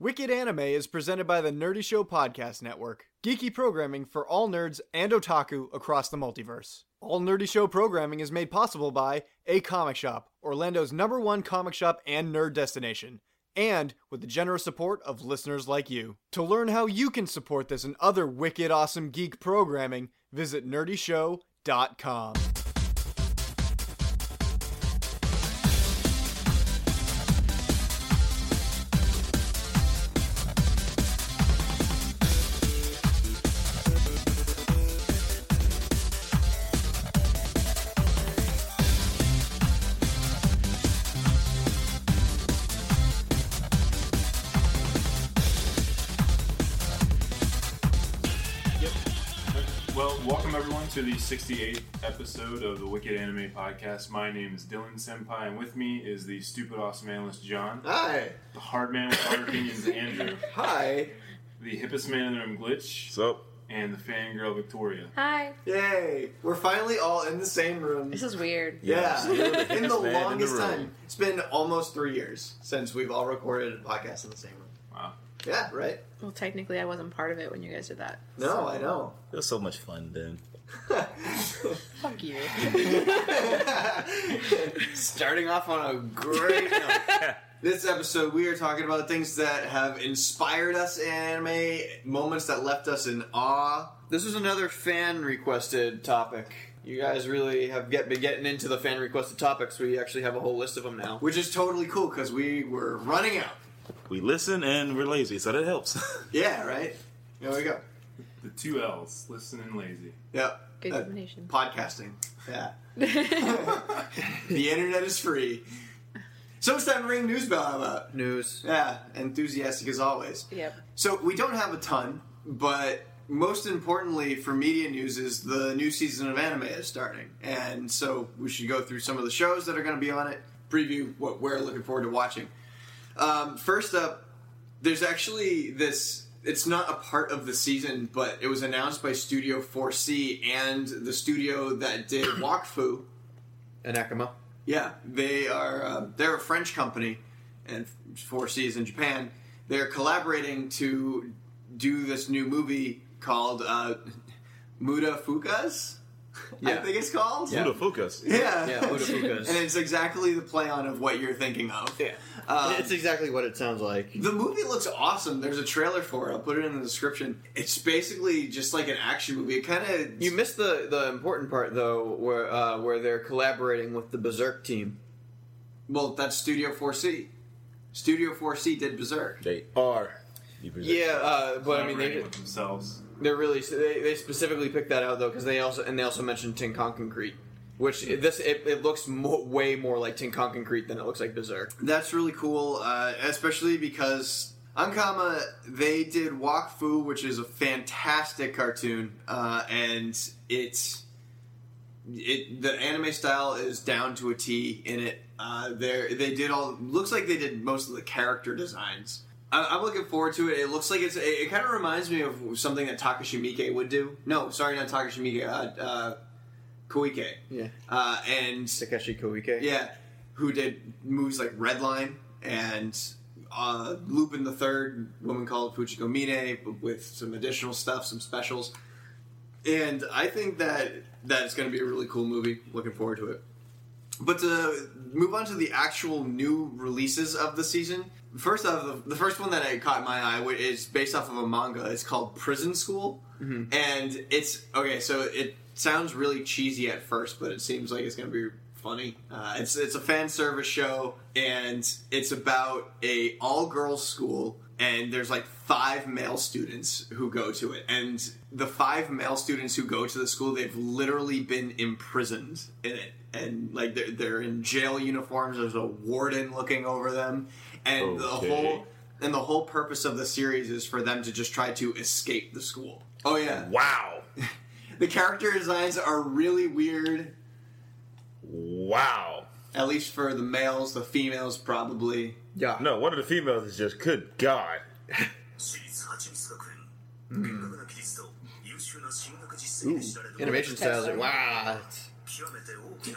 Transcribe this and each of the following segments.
Wicked Anime is presented by the Nerdy Show Podcast Network, geeky programming for all nerds and otaku across the multiverse. All Nerdy Show programming is made possible by A Comic Shop, Orlando's number one comic shop and nerd destination, and with the generous support of listeners like you. To learn how you can support this and other wicked awesome geek programming, visit nerdyshow.com. 68th episode of the Wicked Anime Podcast. My name is Dylan Senpai, and with me is the stupid awesome analyst John, Hi. the hard man with hard opinions Andrew, Hi. the hippest man in the room Glitch, So, and the fangirl Victoria. Hi. Yay. We're finally all in the same room. This is weird. yeah. you're in the hippest man in the longest time. It's been almost three years since we've all recorded a podcast in the same room. Wow. Yeah, right? Well, technically, I wasn't part of it when you guys did that. No, I know. it was so much fun then. Fuck you. Starting off on a great note. This episode, we are talking about things that have inspired us in anime, moments that left us in awe. This was another fan requested topic. You guys really have get, been getting into the fan requested topics. We actually have a whole list of them now, which is totally cool because we were running out. We listen and we're lazy, so that helps. Yeah, right. There we go. The two L's, listen and lazy. Yep. Good Uh, combination. podcasting. Yeah. the internet is free. So it's time to ring news bell about. News. Yeah, enthusiastic as always. Yep. So we don't have a ton, but most importantly for media news is the new season of anime is starting, and so we should go through some of the shows that are going to be on it, preview what we're looking forward to watching. Um, first up, there's actually this. It's not a part of the season, but it was announced by Studio 4C and the studio that did Wakfu. Ankama. Yeah, they are. Uh, they're a French company, and 4C is in Japan. They're collaborating to do this new movie called uh, Muda Fukas. I think it's called. Who the focus? Yeah, Yeah, Mutafukaz. and it's exactly the play on of what you're thinking of. Yeah. Um, it's exactly what it sounds like. the movie looks awesome. There's a trailer for it. I'll put it in the description. It's basically just like an action movie. It kind of You missed the, the important part though, where uh, where they're collaborating with the Berserk team. well, that's Studio 4C. Studio 4C did Berserk. They are. You present- Yeah, uh, but I mean Collaborating they with themselves. they're really they, they specifically picked that out though because they also and they also mentioned Tinkan Concrete, which it, this it, it looks mo- way more like Tekkonkinkreet than it looks like Berserk. That's really cool, uh, especially because Ankama they did Wakfu, which is a fantastic cartoon, uh, and it's it the anime style is down to a T in it. Uh, they they did all looks like they did most of the character designs. I, I'm looking forward to it. It looks like it's it, it kind of reminds me of something that Takashi Miike would do. No, sorry, not Takashi Miike. Uh, uh, Koike. Yeah, Uh, and Takeshi Koike. yeah, who did movies like Redline and uh, Lupin the Third, woman called Fujiko Mine, with some additional stuff, some specials. And I think that that is going to be a really cool movie. Looking forward to it. But to move on to the actual new releases of the season, first off, the, the first one that I caught my eye is based off of a manga. It's called Prison School, and it's okay. So it sounds really cheesy at first, but it seems like it's going to be funny. Uh, it's it's a fan service show, and it's about a all girls school and there's like five male students who go to it, and the five male students who go to the school, they've literally been imprisoned in it, and like they're they're in jail uniforms. There's a warden looking over them, and the whole and the whole purpose of the series is for them to just try to escape the school. Oh yeah, Wow the character designs are really weird. Wow. At least for the males, the females probably. Yeah. No, one of the females is just good god. Ooh, animation styles are wow.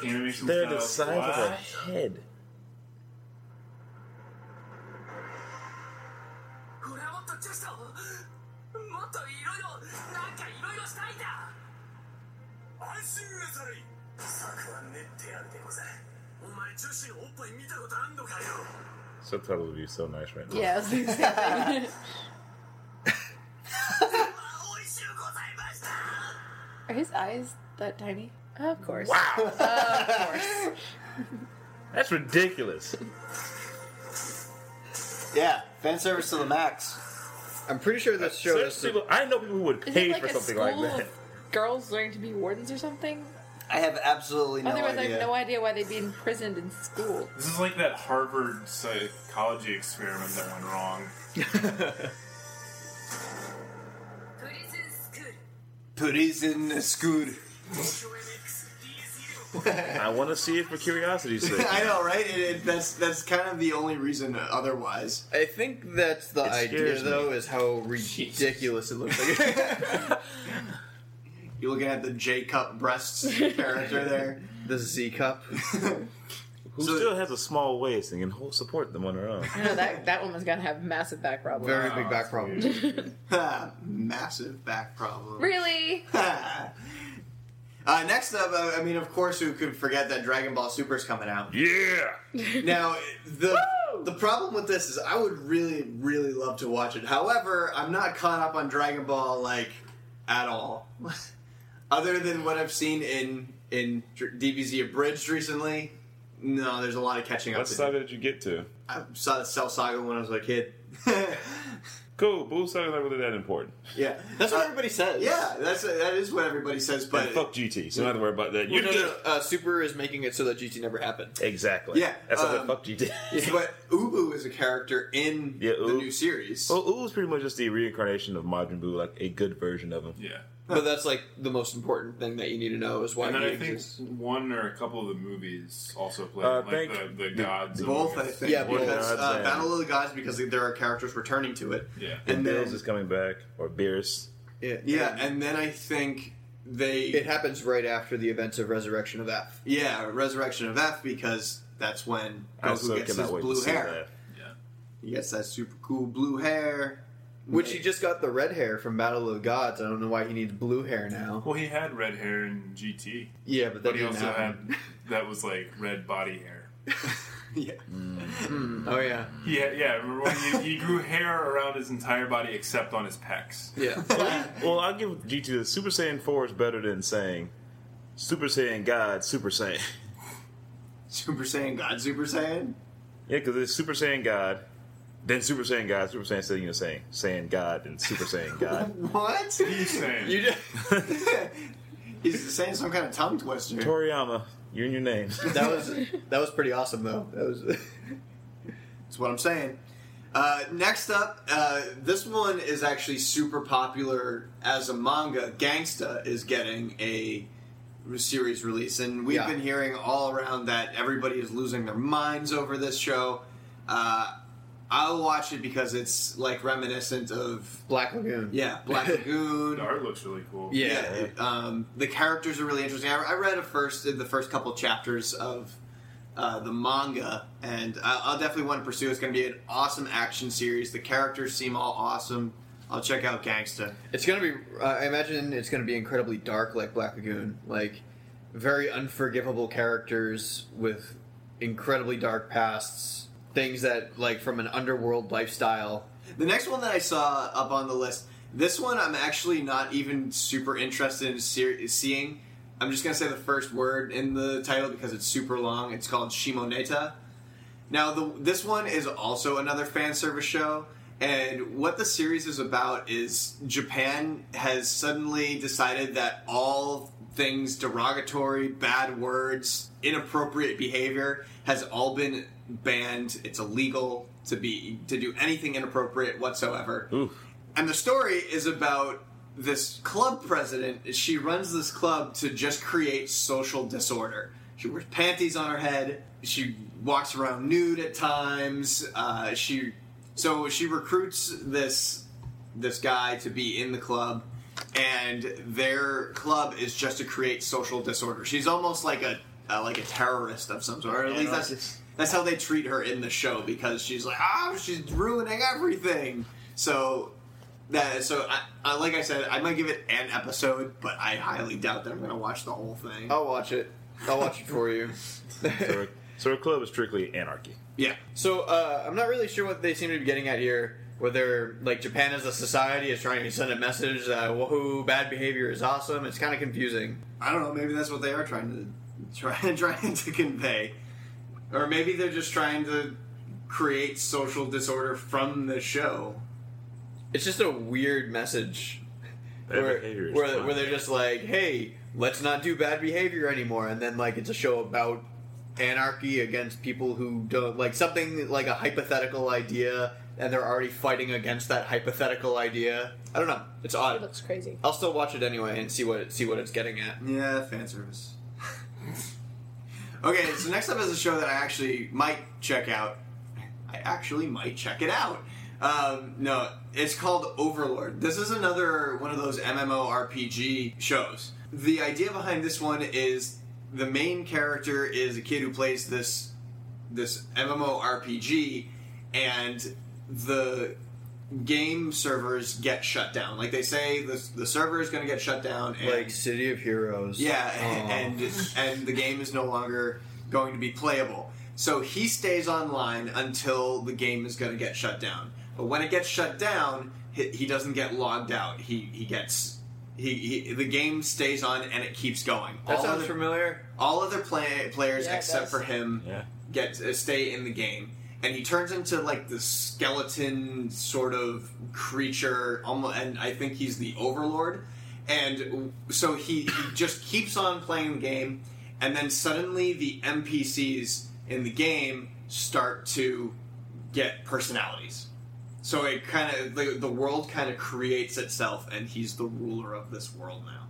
Animation They're the size of a head. 心なされい策は練ってあるでござるお前女子のおっぱい見たことあんのかよ Subtitles would be so nice right now. Yeah, I was thinking the same thing. おいしゅうございました Are his eyes that tiny? Of course. Wow. Of course. That's ridiculous. Yeah, fan service to the max. I'm pretty sure this show Certain is. people- I know people who would Is pay it like for a something school like that. of girls learning to be wardens or something? I have absolutely no Otherwise, idea. I have no idea why they'd be imprisoned in school. This is like that Harvard psychology experiment that went wrong. Prison school. Prison school. I want to see it for curiosity's sake. I know, right? It, it, that's that's kind of the only reason. Otherwise, I think that's the idea, me. though, is how ridiculous it looks like. you're looking at the J cup breasts character there. the Z cup. Who So- still has a small waist and can hold, support them on her own. I know that that woman's gonna have massive back problems. Very big back problems. Ha, Massive back problem. Really? Ha. uh, next up, uh, I mean, of course, who could forget that Dragon Ball Super's coming out? Yeah! Now, the the problem with this is I would really, really love to watch it. However, I'm not caught up on Dragon Ball like at all. Other than what I've seen in in DBZ Abridged recently, no, there's a lot of catching up. What to saga did you get to? I saw the Cell Saga when I was a kid. Cool, Boo Saga's not really that important. yeah, That's what Uh, everybody says. Yeah, that's that is what everybody says. But and fuck GT, so don't to worry about that. You Well, no, no, no, uh, Super is making it so that GT never happened. Exactly. Yeah, That's um, fuck GT. but Uub is a character in Yeah, the Uub. new series. Well, Uub is pretty much just the reincarnation of Majin Buu, like a good version of him. Yeah. But that's like the most important thing that you need to know is why And then he I think exists. one or a couple of the movies also play Uh, like thank- the, the gods. of Both, I think. Yeah, because both. uh, and- Battle of the Gods because there are characters returning to it. Yeah. And And Bills is coming back, or Beerus. Yeah, Yeah, and then I think they it happens right after the events of Resurrection of F. yeah Resurrection of F because that's when I Goku so gets his cannot wait blue see hair. that. Yeah. He gets that super cool blue hair. Which he just got the red hair from Battle of the Gods. I don't know why he needs blue hair now. Well, he had red hair in GT, Yeah, but that but he didn't also happen. had that was like red body hair. yeah, mm. Oh yeah, He had, yeah, remember when he, he grew hair around his entire body except on his pecs. yeah. Well, I'll give GT the Super Saiyan 4 is better than saying Super Saiyan God, Super Saiyan. Super Saiyan God, Super Saiyan. Yeah, because it's Super Saiyan God, then Super Saiyan God, Super Saiyan Saiyan, you know, saying Saiyan God, and Super Saiyan God. What? He's saying, you just He's saying some kind of tongue twister. Toriyama, you and your name. that was that was pretty awesome though. That was That's what I'm saying. Uh, next up, uh, this one is actually super popular as a manga. Gangsta is getting a series release, and we've Yeah. been hearing all around that everybody is losing their minds over this show. Uh, I'll watch it because it's like reminiscent of Black Lagoon. yeah Black Lagoon. the art looks really cool. Yeah. it- um, the characters are really interesting. I, I read a first the first couple chapters of uh, the manga, and I, I'll definitely want to pursue. It's going to be an awesome action series. The characters seem all awesome. I'll check out Gangsta. It's gonna be. Uh, I imagine it's gonna be incredibly dark, like Black Lagoon. Like very unforgivable characters with incredibly dark pasts. Things that, like, from an underworld lifestyle. The next one that I saw up on the list, this one I'm actually not even super interested in seeing. I'm just to say the first word in the title because it's super long. It's called Shimoneta. Now, the, this one is also another fan service show, And what the series is about is Japan has suddenly decided that all things derogatory, bad words, inappropriate behavior has all been banned. It's illegal to be to do anything inappropriate whatsoever. And the story is about this club president. She runs this club to just create social disorder. She wears panties on her head. She walks around nude at times. Uh, she so she recruits this this guy to be in the club, and their club is just to create social disorder. She's almost like a uh, like a terrorist of some sort. Or at least that's that's how they treat her in the show because she's like, oh, she's ruining everything. So that so I, I like I said, I might give it an episode, but I highly doubt that I'm going to watch the whole thing. I'll watch it. I'll watch it for you. So, her, so her club is strictly anarchy. Yeah. So uh, I'm not really sure what they seem to be getting at here. Whether like Japan as a society is trying to send a message that woohoo, bad behavior is awesome. It's kind of confusing. I don't know. Maybe that's what they are trying to try trying to convey, or maybe they're just trying to create social disorder from the show. It's just a weird message. Where, where, where they're just like, hey, let's not do bad behavior anymore. And then, like, it's a show about anarchy against people who don't, like, something like a hypothetical idea, and they're already fighting against that hypothetical idea. I don't know. It's odd. It looks crazy. I'll still watch it anyway and see what it, see what it's getting at. Yeah, fan service. Okay, so next up is a show that I actually might check out. I actually might check it out. Um, no, it's called Overlord. This is another one of those MMORPG shows. The idea behind this one is the main character is a kid who plays this this MMORPG, and the game servers get shut down. Like they say, the the server is going to get shut down. And Like City of Heroes. yeah, Aw. and and the game is no longer going to be playable. So he stays online until the game is going to get shut down. But when it gets shut down, he, he doesn't get logged out. He he gets he, he the game stays on and it keeps going. that all sounds other, familiar. all other play, players Yeah, except for him Yeah. get uh, stay in the game. And he turns into like the skeleton sort of creature, almost, and I think he's the overlord. And so he, he just keeps on playing the game, and then suddenly the NPCs in the game start to get personalities. So it kind of the, the world kind of creates itself, and he's the ruler of this world now.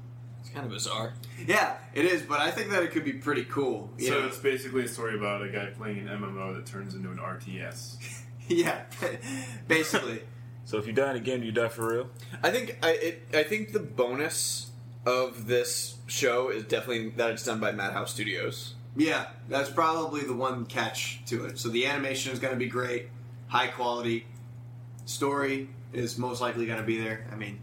It's kind of bizarre. Yeah, it is, but I think that it could be pretty cool. you So know? it's basically a story about a guy playing an MMO that turns into an RTS. yeah, basically. So if you die in a game, do you die for real? I think I it, I think the bonus of this show is definitely that it's done by Madhouse Studios. Yeah, that's probably the one catch to it. So the animation is going to be great, high quality. Story is most likely going to be there. I mean,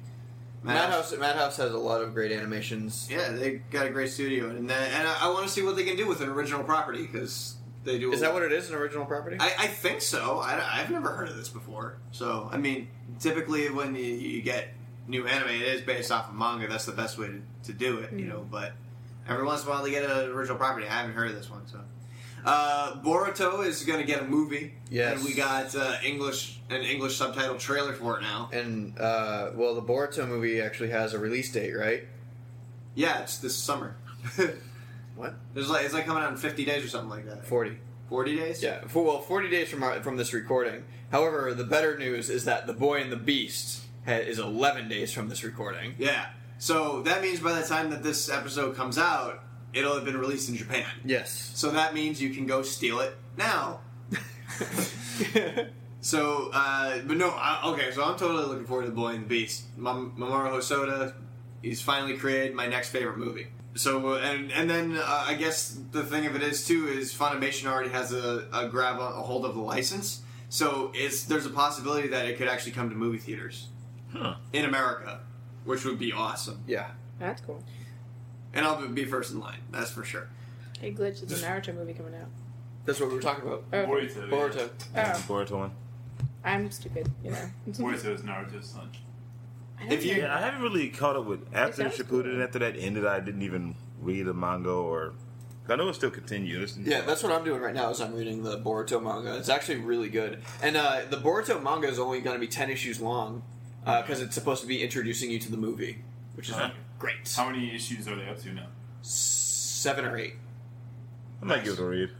Madhouse Madhouse has a lot of great animations. Yeah, they got a great studio, and then, and I, I want to see what they can do with an original property because they do. Is that what it is? An original property? I, I think so. I, have never heard of this before. So, I mean, typically when you, you get new anime, it is based off of manga. That's the best way to, to do it, you mm. know. But every once in a while, they get an original property. I haven't heard of this one, so. Uh, Boruto is going to get a movie. Yes. and we got uh, English an English subtitle trailer for it now. and uh, well, the Boruto movie actually has a release date, right? Yeah, it's this summer. What? It's like it's like coming out in fifty days or something like that. Forty. Forty days. Yeah. For, well, forty days from our, from this recording. However, the better news is that the Boy and the Beast ha- is eleven days from this recording. Yeah. So that means by the time that this episode comes out, it'll have been released in Japan. Yes. So that means you can go steal it now. so, uh, but no, I, okay. So I'm totally looking forward to the Boy and the Beast. Mam- Mamoru Hosoda, he's finally created my next favorite movie. So and and then uh, I guess the thing of it is too is Funimation already has a, a grab on, a hold of the license. So it's there's a possibility that it could actually come to movie theaters Huh. in America, which would be awesome. Yeah. That's cool. And I'll be first in line. That's for sure. Hey, Glitch, there's a Naruto movie coming out. That's what we were talking about. Oh, Boruto. Boruto. oh, Boruto one. I'm stupid, you know. Boruto is Naruto's son. I If you- Yeah, I haven't really caught up with after sounds Shippuden cool. and after that ended. I didn't even read the manga or I know it still continues. Yeah, that's what I'm doing right now. Is I'm reading the Boruto manga. It's actually really good, and uh, the Boruto manga is only going to be ten issues long because it's supposed to be introducing you to the movie, which is Huh. Great. How many issues are they up to now? Seven or eight. I might give it a read.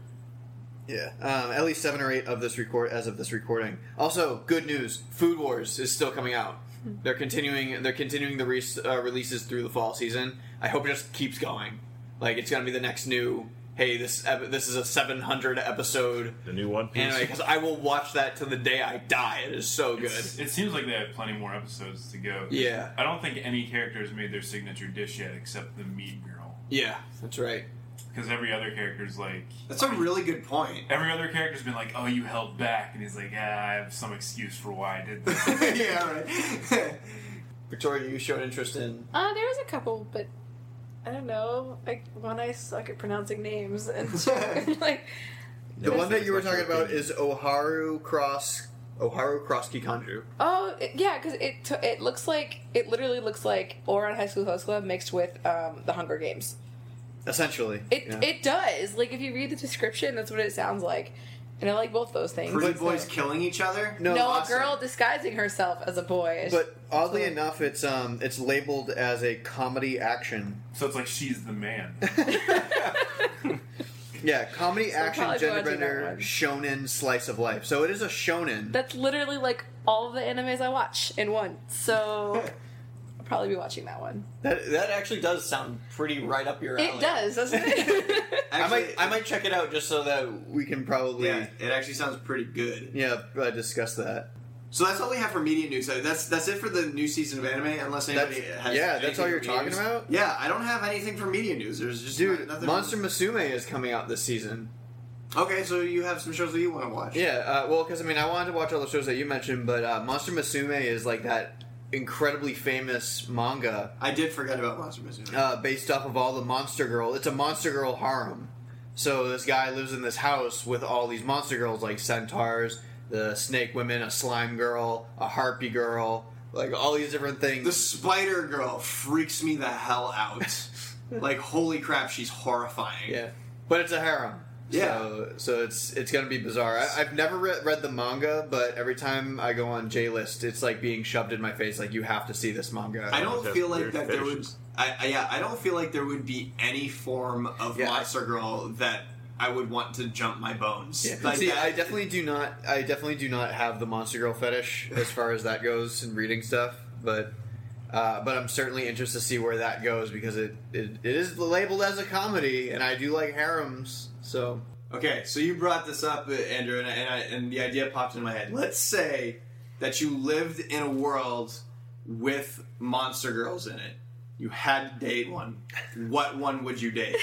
Yeah, um, at least seven or eight of this record as of this recording. Also, good news: Food Wars is still coming out. They're continuing. They're continuing the re- uh, releases through the fall season. I hope it just keeps going. Like it's gonna be the next new. Hey, this this is a 700 episode The new One Piece. anime because I will watch that to the day I die. It is so good. It's- It seems like they have plenty more episodes to go. Yeah. I don't think any character has made their signature dish yet except the meat girl. Yeah, that's right. Because every other character's like. That's a really good point. Every other character's been like, oh, you held back. And he's like, yeah, I have some excuse for why I did this. yeah, right. Victoria, you showed interest in. Uh, there was a couple, but I don't know. Like one, I suck at pronouncing names, and two, like The one that you were talking about is Aoharu Cross Aoharu Cross Kikanju. oh it- yeah, because it t- it looks like it literally looks like Ouran High School Host Club mixed with um, the Hunger Games. Essentially, It yeah. it does. Like if you read the description, that's what it sounds like, and I like both those things. Pretty So- boys killing each other? No, No, awesome. a girl disguising herself as a boy. But oddly enough, it's um it's labeled as a comedy action. so it's like she's the man. Yeah, comedy So action probably gender watching that bender one. shonen slice of life. So it is a shonen. That's literally like all the animes I watch in one. So I'll probably be watching that one. That that actually does sound pretty right up your alley. It does, doesn't it? I might I might check it out just so that we can probably Yeah, it actually sounds pretty good. yeah uh, discuss that. So that's all we have for media news. Uh, That's that's it for the new season of anime. Unless anybody That's- has yeah, that's anything all you're media talking news. about? Yeah, I don't have anything for media news. There's just Dude, nothing. Monster Musume is coming out this season. Okay, so you have some shows that you want to watch. Yeah, uh, well, because I mean, I wanted to watch all the shows that you mentioned, but uh, Monster Musume is like that incredibly famous manga I did forget about Monster Musume. uh, based off of all the Monster Girl. It's a Monster Girl harem. So this guy lives in this house with all these monster girls, like centaurs, the snake women, a slime girl, a harpy girl, like all these different things. the Spider Girl freaks me the hell out. like, holy crap, she's horrifying. yeah, but it's a harem. Yeah. So, so it's it's gonna be bizarre. I, I've never re- read the manga, but every time I go on J List, it's like being shoved in my face. Like you have to see this manga. I don't feel like weird that there would. I, I, yeah, I don't feel like there would be any form of Yeah, I- Monster Girl that I would want to jump my bones. Yeah. Like See, that- I definitely do not. I definitely do not have the monster girl fetish as far as that goes in reading stuff. But, uh, but I'm certainly interested to see where that goes because it, it it is labeled as a comedy, and I do like harems. So Okay, so you brought this up, uh, Andrew, and, I, and, I, and the idea popped in my head. Let's say that you lived in a world with monster girls in it. You had to date one. What one would you date?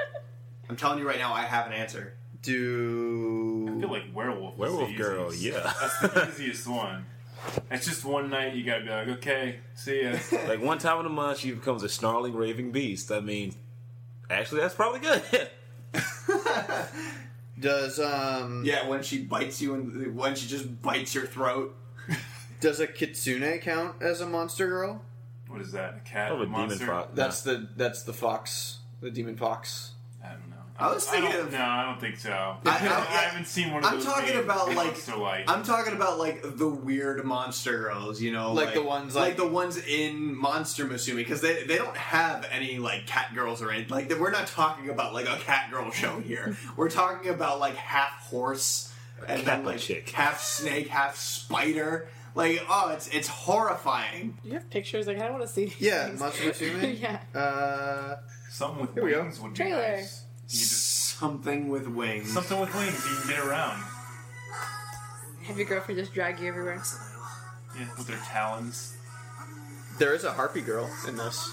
I'm telling you right now, I have an answer. do I feel like werewolf. is Werewolf the girl, yeah. That's the easiest one. It's just one night. You gotta be like, okay, see ya. like one time in a month, she becomes a snarling, raving beast. I mean, actually, that's probably good. does um Yeah, when she bites you and when she just bites your throat. does a kitsune count as a monster girl? What is that? A cat? Oh, a a demon fox. That's the that's the fox, the demon fox. I don't know. I was thinking don't, of- No, I don't think so. I, I- I- haven't seen one of I'm those. talking about like look so like. I'm talking about like the weird monster girls, you know, Like the ones, like- the ones in Monster Musume because they they don't have any like cat girls or anything. Like we're not talking about like a cat girl show here. we're talking about like half horse and then like chick. half snake, half spider. Like oh, it's it's horrifying. Do you have pictures? Like I don't want to see. These Yeah, things. monster musume. yeah. Uh, something with Here we go. wings would be Trailer. nice. You just Something with wings. something with wings. You can get around. Have your girlfriend just drag you everywhere? Yeah, with their talons. there is a harpy girl in this.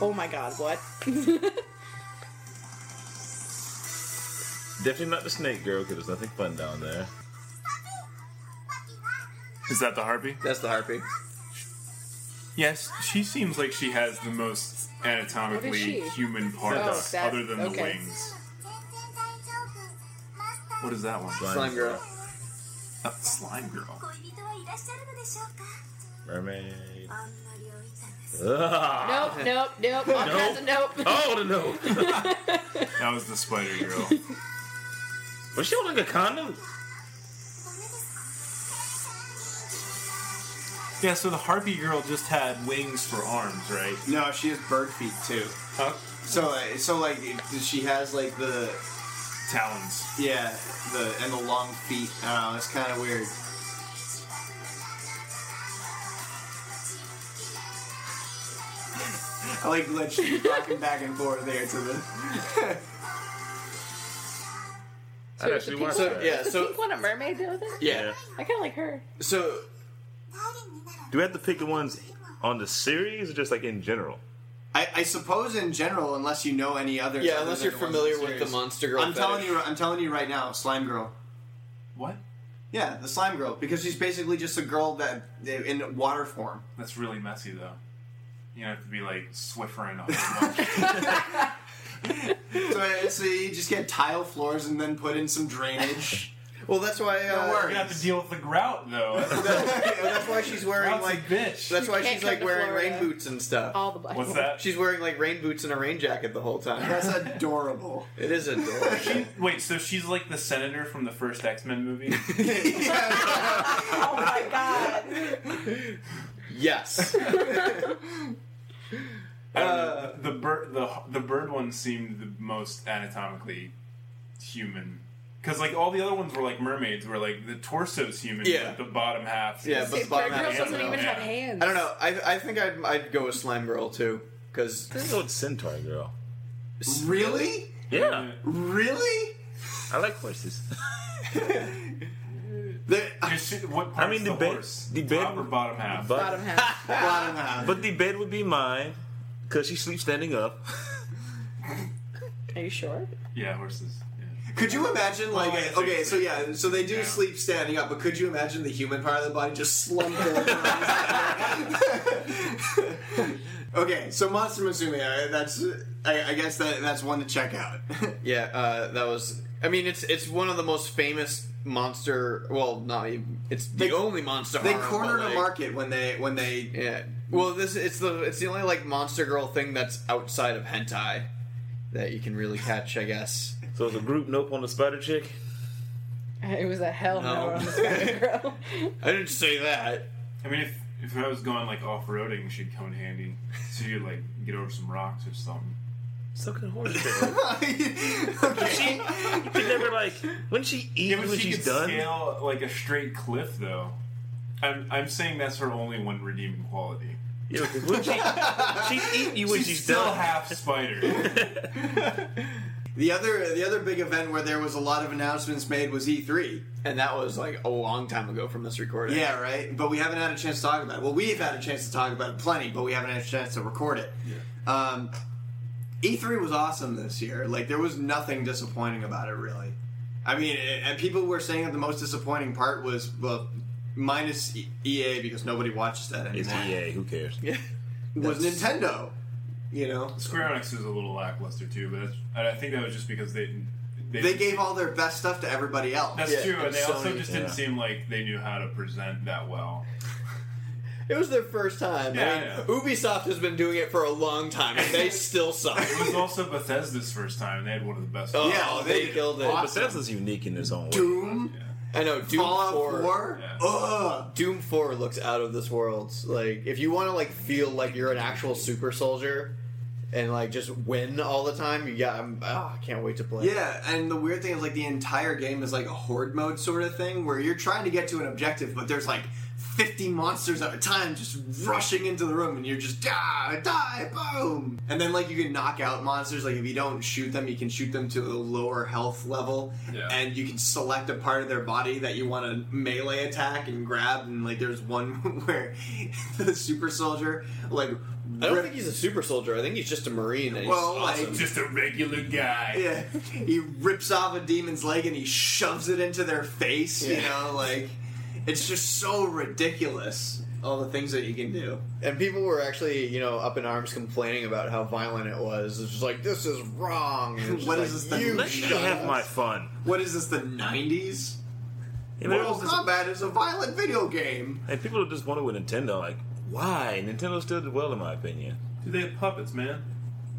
Oh my god, what? Definitely not the snake girl because there's nothing fun down there. Is that the harpy? That's the harpy. Yes, she seems like she has the most anatomically human parts that, other than okay. the wings. What is that one? Slime, slime girl. Uh, slime girl. Mermaid. Nope, nope, nope. All nope. nope. Oh, that was the spider girl. Was she holding a condom? Yeah, so the Harpy Girl just had wings for arms, right? No, she has bird feet too. Huh? So, uh, so like she has like the Talons. yeah the and the long feet. I don't know. It's kind of weird. I like that she's rocking back and forth there to the. I'd actually watch So that. yeah, The so pink one a mermaid with it? yeah, I kind of like her. so Do we have to pick the ones on the series or just like in general? I, I suppose in general, unless you know any others. yeah, unless you're familiar the with the monster girl. I'm telling you, I'm telling you right now, slime girl. What? Yeah, the slime girl, because she's basically just a girl that in water form. That's really messy, though. You have to be like Swiffering a whole bunch. So, so you just get tile floors and then put in some drainage. Well, that's why. No Uh, worries. you have to deal with the grout, though. that's why she's wearing Grout's like. a bitch. That's why she's like wearing Florida. rain boots and stuff. All the black. What's that? She's wearing like rain boots and a rain jacket the whole time. That's adorable. It is adorable. She, wait, so she's like the senator from the first X Men movie? Oh my god. yes. I don't the bird, the the bird one seemed the most anatomically human. Because like all the other ones were like mermaids, where like the torso's human, Yeah. but the bottom half. Yeah, is- but the bottom Girl half doesn't even Yeah. have hands. I don't know. I, I think I'd, I'd go with Slime Girl too. Because Let's go with Centaur Girl. Really? Yeah, Really? I like horses. The Just shit- what I part's mean, the, the bed- horse? the bed top or bottom half? But, Bottom half. bottom half. but the bed would be mine because she sleeps standing up. Are you sure? yeah, horses. Could you imagine, like, see. okay, so yeah, so they do Yeah. sleep standing up, but could you imagine the human part of the body just slumped over? okay, so Monster Musume, that's, I, I guess that that's one to check out. yeah, uh, that was. I mean, it's it's one of the most famous monster. Well, not even. It's the They- only monster. they horror, cornered but, a market when they when they Yeah. Well, this it's the it's the only like monster girl thing that's outside of hentai that you can really catch, I guess. So it's a group nope on the spider chick. Uh, it was a hell no, No. on the Spider Girl. I didn't say that. I mean, if if I was going like off roading, she'd come in handy. So you'd like get over some rocks or something. So can horse tail. okay. You could never like when she eat Yeah, but when she she's could done. scale like a straight cliff, though. I'm I'm saying that's her only one redeeming quality. Yeah, because when she she eat you when she's, she's, still done. half spider. The other the other big event where there was a lot of announcements made was E3. And that was like a long time ago from this recording. Yeah, right. But we haven't had a chance to talk about it. Well, we've had a chance to talk about it plenty, but we haven't had a chance to record it. Um, E3 was awesome this year. Like there was nothing disappointing about it, really. I mean, it, and people were saying that the most disappointing part was well, minus E- EA because nobody watches that anymore. It's. EA. Who cares? Yeah. Was Nintendo. You know, Square Enix is a little lackluster too, but that's, I I think that was just because they they, they gave all their best stuff to everybody else. That's Yeah, true, and and they also just didn't yeah. seem like they knew how to present that well. It was their first time. Yeah, I mean, yeah. Ubisoft has been doing it for a long time, and they still suck. It was also Bethesda's first time, and they had one of the best. Oh, Yeah, they, they killed it. awesome. Bethesda's unique in its own way. Doom, I know. Doom Fallout 4. 4. Yeah. Ugh. Doom 4 looks out of this world. Like, if you want to like feel like you're an actual super soldier and like just win all the time, you got. I'm, oh, I can't wait to play. Yeah, and the weird thing is like the entire game is like a horde mode sort of thing where you're trying to get to an objective, but there's like 50 monsters at a time just rushing into the room and you're just die, die, boom. And then like you can knock out monsters, like if you don't shoot them, you can shoot them to a lower health level Yeah. and you can select a part of their body that you want to melee attack and grab and like there's one where the super soldier like I don't think he's a super soldier. I think he's just a marine. And Well, he's like. Just a regular guy. Yeah, he rips off a demon's leg and he shoves it into their face. You know, like it's just so ridiculous. All the things that you can do. And people were actually, you know, up in arms complaining about how violent it was. It's just like this is wrong. What is it's What just is like, this, the You Let me have my fun. What is this? The nineties? You know, Mortal it Kombat is a violent video game. and people just wonder with Nintendo, like, Why? Nintendo still did well, in my opinion. Dude, they have puppets, man.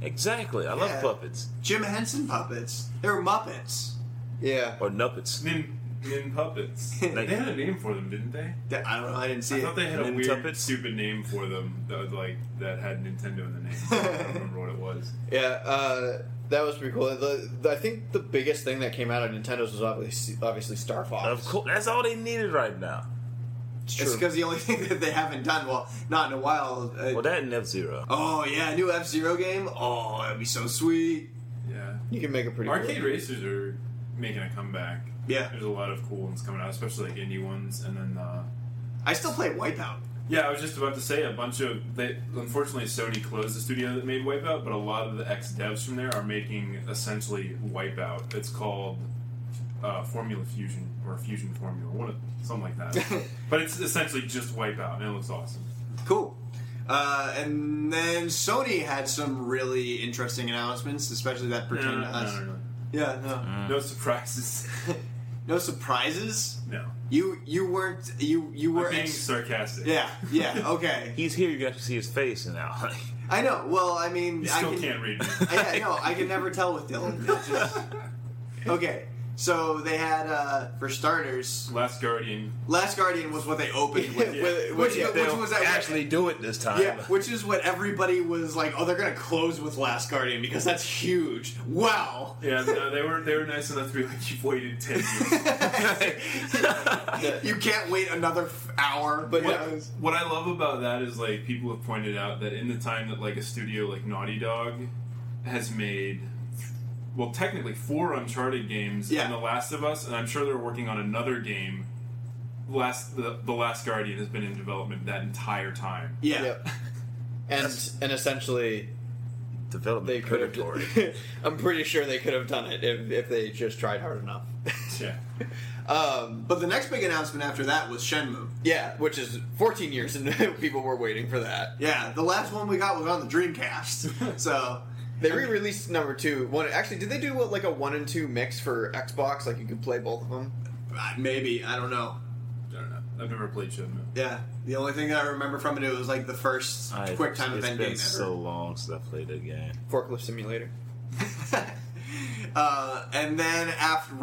Exactly. I Yeah. love puppets Jim Henson puppets. They were Muppets. Yeah. or nuppets. Nin, nin puppets. they had a name for them, didn't they? That- I don't know. I didn't see I it. thought they had a Nin weird, tuppets? stupid name for them that was like that had Nintendo in the name. I don't remember what it was. Yeah, uh, that was pretty cool. The, the, I think the biggest thing that came out of Nintendo's was obviously, obviously Star Fox. Of course, that's all they needed right now. It's It's true. because the only thing that they haven't done, well, not in a while. Uh, Well, that and F Zero. oh yeah, a new F Zero game. Oh, that'd be so sweet. Yeah. you can make a pretty Arcade cool. racers are making a comeback. Yeah. There's a lot of cool ones coming out, especially like indie ones, and then. Uh, I still play Wipeout. Yeah, I was just about to say a bunch of. They, unfortunately, Sony closed the studio that made Wipeout, but a lot of the ex devs from there are making essentially Wipeout. It's called uh, Formula Fusion or Fusion Formula, what a, something like that. but it's essentially just Wipeout, and it looks awesome. Cool. Uh, and then Sony had some really interesting announcements, especially that No, pertain no, to us. no, no. Yeah, no, No surprises. no surprises. no. You you weren't you you were We're being ex- sarcastic. yeah yeah okay. He's here. You got to see his face now. I know. Well, I mean, You I still can, can't read me. I, no, I can never tell with Dylan. It's just- okay, so they had uh, for starters, Last Guardian. Last Guardian was what they opened with, With- with- which, yeah, which was that actually do it this time. Yeah, which is what everybody was like. Oh, they're gonna close with Last Guardian because that's huge. Wow. Yeah, no, they were they were nice enough to be like, you've waited ten years. You can't wait another f- hour. But Yeah. yeah, What I love about that is like people have pointed out that in the time that like a studio like Naughty Dog has made well technically four Uncharted games Yeah. and The Last of Us, and I'm sure they're working on another game. Last the, the Last Guardian has been in development that entire time. yeah. Yep. And and essentially, Development they could have. I'm pretty sure they could have done it if, if they just tried hard enough. Yeah. um, But the next big announcement after that was Shenmue. yeah, which is 14 years, and people were waiting for that. Yeah, the last one we got was on the Dreamcast. so They re-released number two. One actually, did they do what, like a one and two mix for Xbox? Like you could play both of them. uh, maybe I don't know. I don't know. I've never played Shenmue. Yeah, the only thing that I remember from it, it was like the first I- quick time it's event been game ever. so long since I played that game. Forklift Simulator. uh, and then after,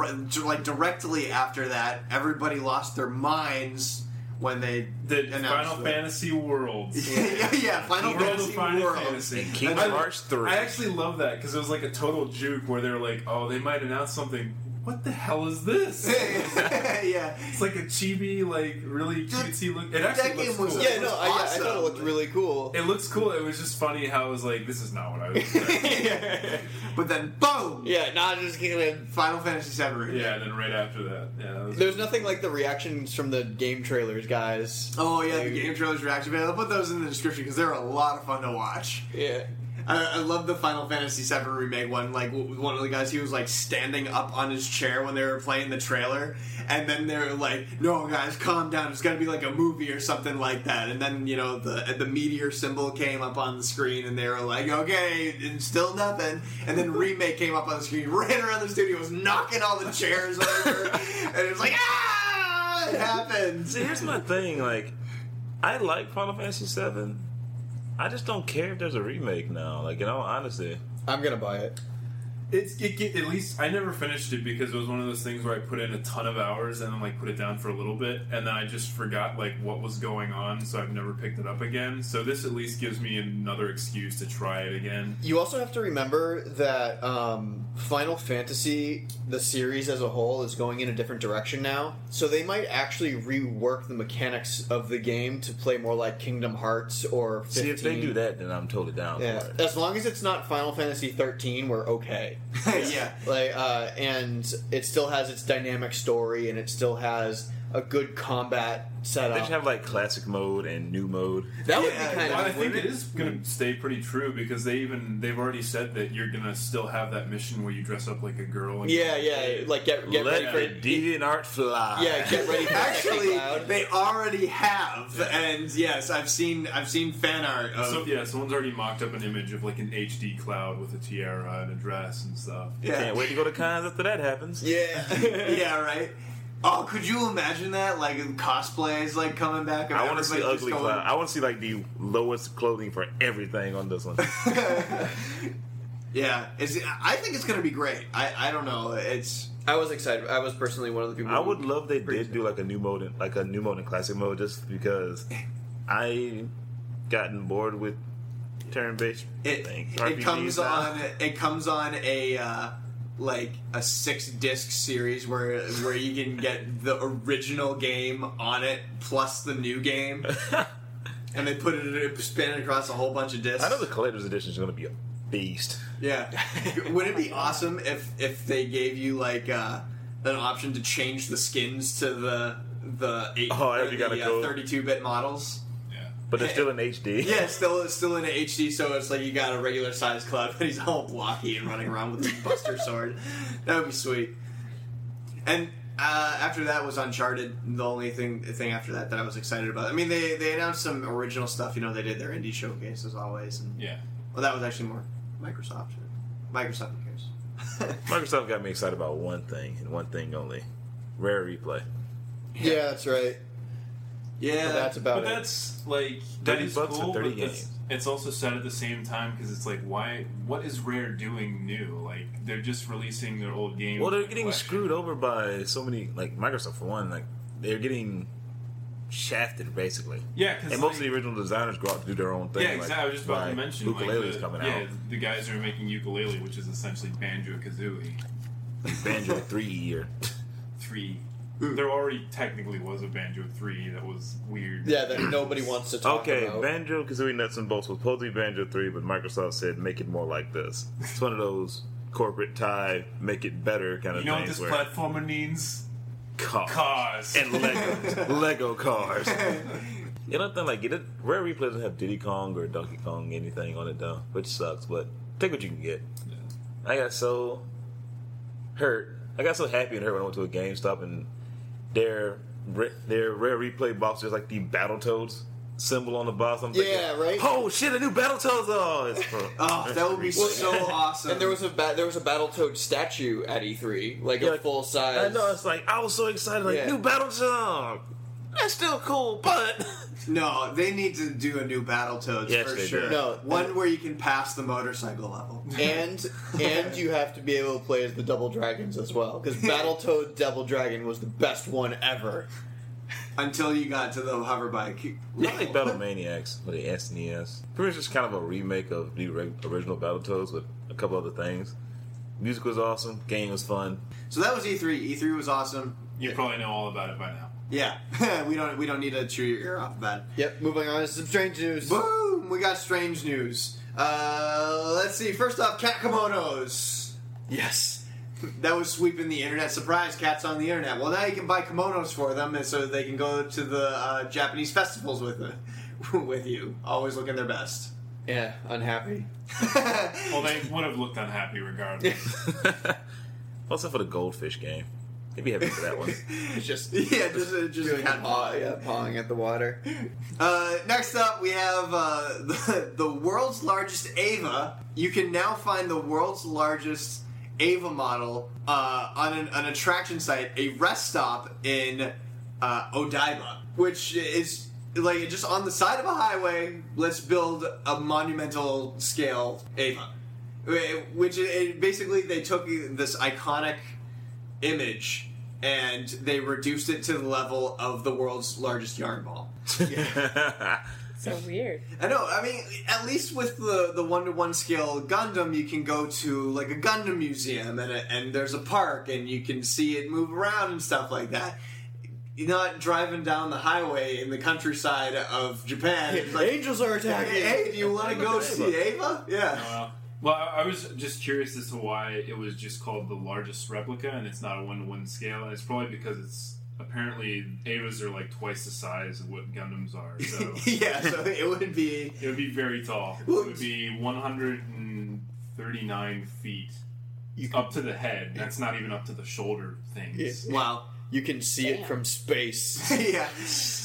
like directly after that, everybody lost their minds when they The announced Final that- Fantasy Worlds. yeah, yeah, Final World of Fantasy Final World. Fantasy. Kingdom I- Hearts 3. I actually love that because it was like a total juke where they're like, "Oh, they might announce something. What the hell is this?" yeah, It's like a chibi, like really cutesy look. It actually that looks game was- cool. Yeah, no, I, I thought it looked really cool. It looks cool. It was just funny how it was like, "This is not what I was." expecting. but then boom, Yeah, not just kidding. Final Fantasy VII. remake. yeah, and then right after that, yeah, that was, There's nothing like the reactions from the game trailers, guys. Oh yeah, the game trailers reaction video. I'll put those in the description because they're a lot of fun to watch. Yeah. I, I love the Final Fantasy VII remake one. Like one of the guys, he was like standing up on his chair when they were playing the trailer, and then they're like, "No, guys, calm down. It's gonna be like a movie or something like that." And then you know the the meteor symbol came up on the screen, and they were like, "Okay, and still nothing." And then remake came up on the screen, ran around the studio, was knocking all the chairs over, and it was like, "Ah!" It happened. See, here's my thing. Like, I like Final Fantasy VII. I just don't care if there's a remake now. Like, you know, honestly. I'm gonna buy it. It's it, get- at least I never finished it because it was one of those things where I put in a ton of hours and then like put it down for a little bit and then I just forgot like what was going on, so I've never picked it up again. So this at least gives me another excuse to try it again. You also have to remember that um, Final Fantasy, the series as a whole, is going in a different direction now. So they might actually rework the mechanics of the game to play more like Kingdom Hearts or 15. see if they do that, then I'm totally down Yeah, for it. as long as it's not Final Fantasy 13, we're okay. yeah. Like, uh, and it still has its dynamic story, and it still has a good combat setup. They should have like classic mode and new mode. that would Yeah, be kind Well, I of. think it is going to stay pretty true because they even they've already said that you're going to still have that mission where you dress up like a girl. And Yeah, yeah. Like get get Let ready the for deviant art fly. yeah, get ready for Actually, they already have, and yes, I've seen I've seen fan art of So yeah, someone's already mocked up an image of like an HD cloud with a tiara and a dress and stuff. yeah, Can't wait to go to cons after that happens. yeah. yeah, right. Oh, could you imagine that? Like cosplays, like coming back. of I want to see ugly going- cloud. I want to see like the lowest clothing for everything on this one. Yeah, it's, I think it's going to be great. I, I don't know. It's I was excited. I was personally one of the people. I would love they did do like a new mode, in, like a new mode in classic mode, just because I gotten bored with turn-based it. things. It comes now. on. It comes on a uh, like a six disc series where where you can get the original game on it plus the new game, and they put it span it across a whole bunch of discs. I know the collector's edition is going to be a beast. Yeah, wouldn't it be awesome if if they gave you like uh, an option to change the skins to the the eight, Oh, or you gotta the, go- 32 bit models? But they're still in HD. Yeah, still still in HD, so it's like you got a regular sized Cloud, but he's all blocky and running around with his Buster Sword. That would be sweet. And uh, after that was Uncharted. The only thing thing after that that I was excited about. I mean, they they announced some original stuff. You know, they did their indie showcase as always, and Yeah. well, that was actually more Microsoft. Microsoft cares. Microsoft got me excited about one thing and one thing only: rare replay. Yeah, that's right. Yeah, But that's about But it. that's like that 30 is bucks for cool, 30 but that's- games. it's also sad at the same time because it's like, why? What is Rare doing new? Like they're just releasing their old game. Well, they're getting collection. screwed over by so many, like Microsoft for one. Like they're getting shafted basically. Yeah, 'cause, and most of the original designers go out to do their own thing. Yeah, like, exactly. I was just about to like, mention like, Yooka-Laylee's the, coming yeah, out. the guys who are making Yooka-Laylee, which is essentially banjo kazooie. Banjo three year. Three. Hmm. There already technically was a banjo three that was weird. Yeah, that nobody wants to talk about. Okay, about. Banjo Kazooie Nuts and Bolts was supposed to be Banjo 3, but Microsoft said make it more like this. It's one of those corporate tie, make it better kind of You know what this where platformer needs? cars, Cars. and Legos, Lego cars. You know, nothing like it. Rare Replay doesn't have Diddy Kong or Donkey Kong anything on it though, which sucks. But take what you can get. I got so hurt. I got so happy and hurt when I went to a GameStop and their re- their Rare Replay box is like the Battletoads symbol on the box. I'm thinking, Yeah, right? Oh shit, a new Battletoads! Oh, it's for, Oh, that would be so awesome. And there was a ba- there was a Battletoad statue at E3, like Yeah, a full size. I know. It's like I was so excited. Like Yeah. new Battletoads. That's still cool, but No, they need to do a new Battletoads Yes, for sure. do. No, one where you can pass the motorcycle level. and and you have to be able to play as the Double Dragons as well, because Battletoad Double Dragon was the best one ever. Until you got to the hoverbike. I like Battlemaniacs for the SNES. Pretty much just kind of a remake of the re- original Battletoads with a couple other things. Music was awesome. Game was fun. So that was E3. E3 was awesome. You probably know all about it by now. Yeah, we don't we don't need to chew your ear off about it. Yep. Moving on to some strange news. Boom! We got strange news. Uh, let's see. First off, cat kimonos. Yes. That was sweeping the internet. Surprise, cats on the internet. Well, now you can buy kimonos for them, and so they can go to the uh, Japanese festivals with the, with you, always looking their best. Yeah. Unhappy. Well, they would have looked unhappy regardless. Also for the Goldfish game. They'd be happy for that one. It's just yeah, just uh, just doing cat paw, yeah, pawing at the water. Uh, next up, we have uh, the, the world's largest Eva. You can now find the world's largest Eva model uh, on an, an attraction site, a rest stop in uh, Odaiba, which is like just on the side of a highway. Let's build a monumental scale Eva, which it, basically they took this iconic image and they reduced it to the level of the world's largest yarn ball. So weird. I know. I mean, at least with the the one to one scale Gundam, you can go to like a Gundam museum and a, and there's a park and you can see it move around and stuff like that. You're not driving down the highway in the countryside of Japan. It's like, Angels are attacking. hey, do you want to go see Eva? Yeah. Uh, well, I I was just curious as to why it was just called the largest replica and it's not a one to one scale. And it's probably because it's apparently Evas are like twice the size of what Gundams are. So yeah. So it would be. it would be very tall. It would be 139 feet up to the head. That's not even up to the shoulder things. Wow. You can see it from space. yeah.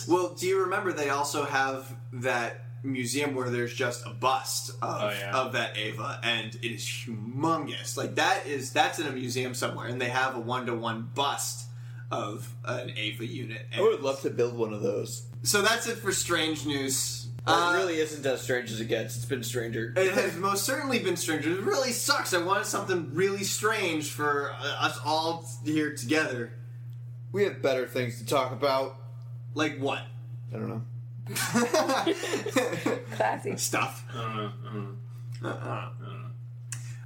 Well, do you remember they also have that museum where there's just a bust of, Oh, yeah. of that Eva, and it is humongous. Like that is that's in a museum somewhere, and they have a one to one bust of an Eva unit. I would love to build one of those. So that's it for strange news. Uh, Uh, it really isn't as strange as it gets. It's been stranger. It has most certainly been stranger. It really sucks. I wanted something really strange for uh, us all here together. We have better things to talk about. Like what? I don't know. Classy. Stuff. I don't know. I don't know. Uh, I don't know.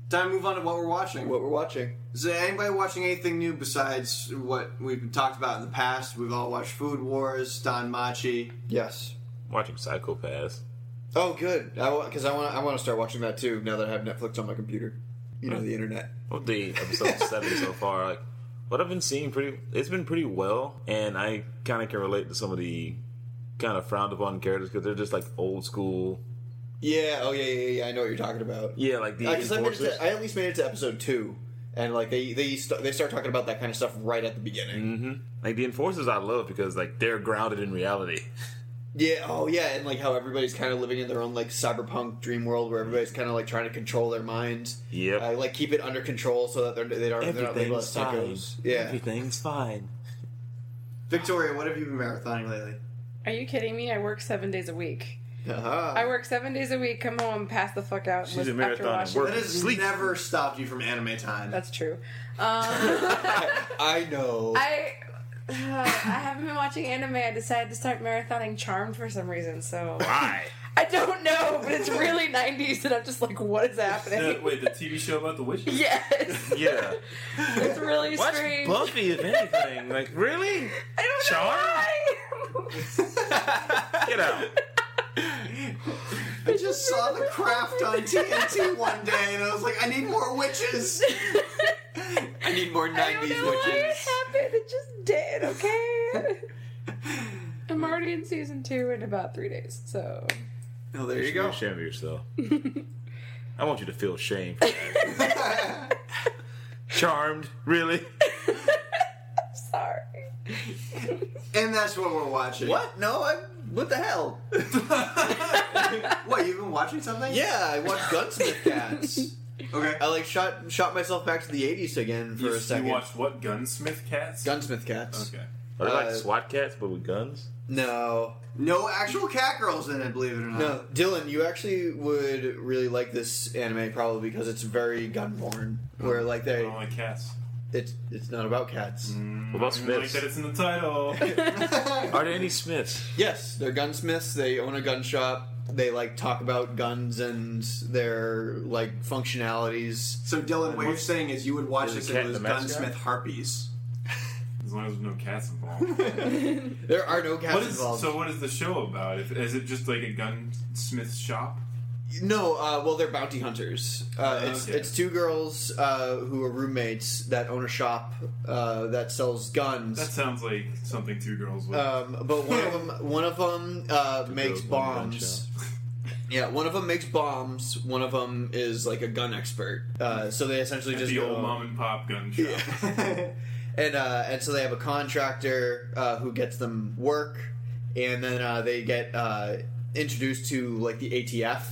Time to move on to what we're watching. What we're watching. Is anybody watching anything new besides what we've talked about in the past? We've all watched Food Wars, DanMachi. Yes. Watching Psycho-Pass. Oh, good. Because I want I want to start watching that too. Now that I have Netflix on my computer. You know, the internet. Well, the episode seven so far, like what I've been seeing, pretty it's been pretty well, and I kind of can relate to some of the kind of frowned upon characters because they're just like old school. Yeah. Oh, yeah, yeah, yeah. I know what you're talking about. Yeah, like the Because I, made it enforcers. to- I at least made it to episode two, and like they they st- they start talking about that kind of stuff right at the beginning. hmm Like the enforcers, I love because like they're grounded in reality. Yeah. Oh, yeah. And like how everybody's kind of living in their own like cyberpunk dream world where everybody's kind of like trying to control their minds. Yep. Uh, like keep it under control so that they're they don't they're not labeled as psychos. Yeah. everything's fine. Victoria, what have you been marathoning lately? Are you kidding me? I work seven days a week. Uh-huh. I work seven days a week, come home, pass the fuck out. She's listen- a after marathoner. Work. That has Sleep. never stopped you from anime time. That's true. Um, I know. I uh, I haven't been watching anime. I decided to start marathoning Charmed for some reason. So Why? I don't know, but it's really '90s, and I'm just like, what is happening? Uh, wait, the TV show about the witches? Yes, Yeah. it's really Watch strange. Buffy, if anything. Like really? I don't know why. Get out. I just saw the craft on TNT one day, and I was like, I need more witches. I need more I don't know why it witches. happened. It just did. Okay. I'm already in season two in about three days, so Oh, there you You're go. ashamed of yourself. I want you to feel shame for that. Charmed, really? sorry. And that's what we're watching. What? No, I. What the hell? What, you've been watching something? Yeah, I watched Gunsmith Cats. Okay. I like shot shot myself back to the '80s again for You, a second. you watched what? Gunsmith Cats? Gunsmith Cats. Okay. Are they like Uh, SWAT Kats but with guns? No, No actual cat girls in it, believe it or not. no, Dylan, you actually would really like this anime probably because it's very gun porn. Oh. Where like I they, don't like cats. it's it's not about cats. Mm. What about I like Smiths? that it's in the title. Are there any Smiths? Yes, they're gunsmiths. They own a gun shop. They like talk about guns and their like functionalities. So, Dylan, what you're saying is you would watch Is this the if cat it was the mascot? Gunsmith Harpies. As long as there's no cats involved. There are no cats What is, involved. so what is the show about? If, is it just like a gunsmith shop? No, uh, well, they're bounty hunters. Uh, it's, Okay. it's two girls uh, who are roommates that own a shop uh, that sells guns. That sounds like something two girls would. um, but one of them, one of them uh, makes girls, one gun bombs. Yeah, one of them makes bombs. One of them is like a gun expert. Uh, so they essentially At just the go, old mom and pop gun shop. and uh, and so they have a contractor uh, who gets them work, and then uh, they get uh, introduced to like the ATF,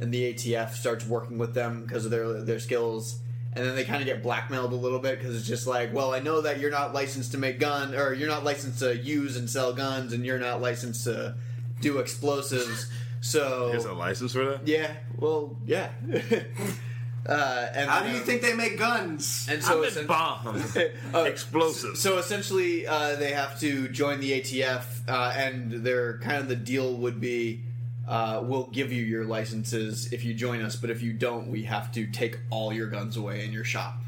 and the ATF starts working with them because of their their skills. And then they kind of get blackmailed a little bit because it's just like, well, I know that you're not licensed to make gun, or you're not licensed to use and sell guns, and you're not licensed to do explosives. So There's a license for that? yeah, well, yeah. uh, and How do you um, think they make guns? And So so it's essen- bombs. Uh, Explosives. So essentially, uh, they have to join the ATF, uh, and their kind of the deal would be, uh, we'll give you your licenses if you join us, but if you don't, we have to take all your guns away in your shop.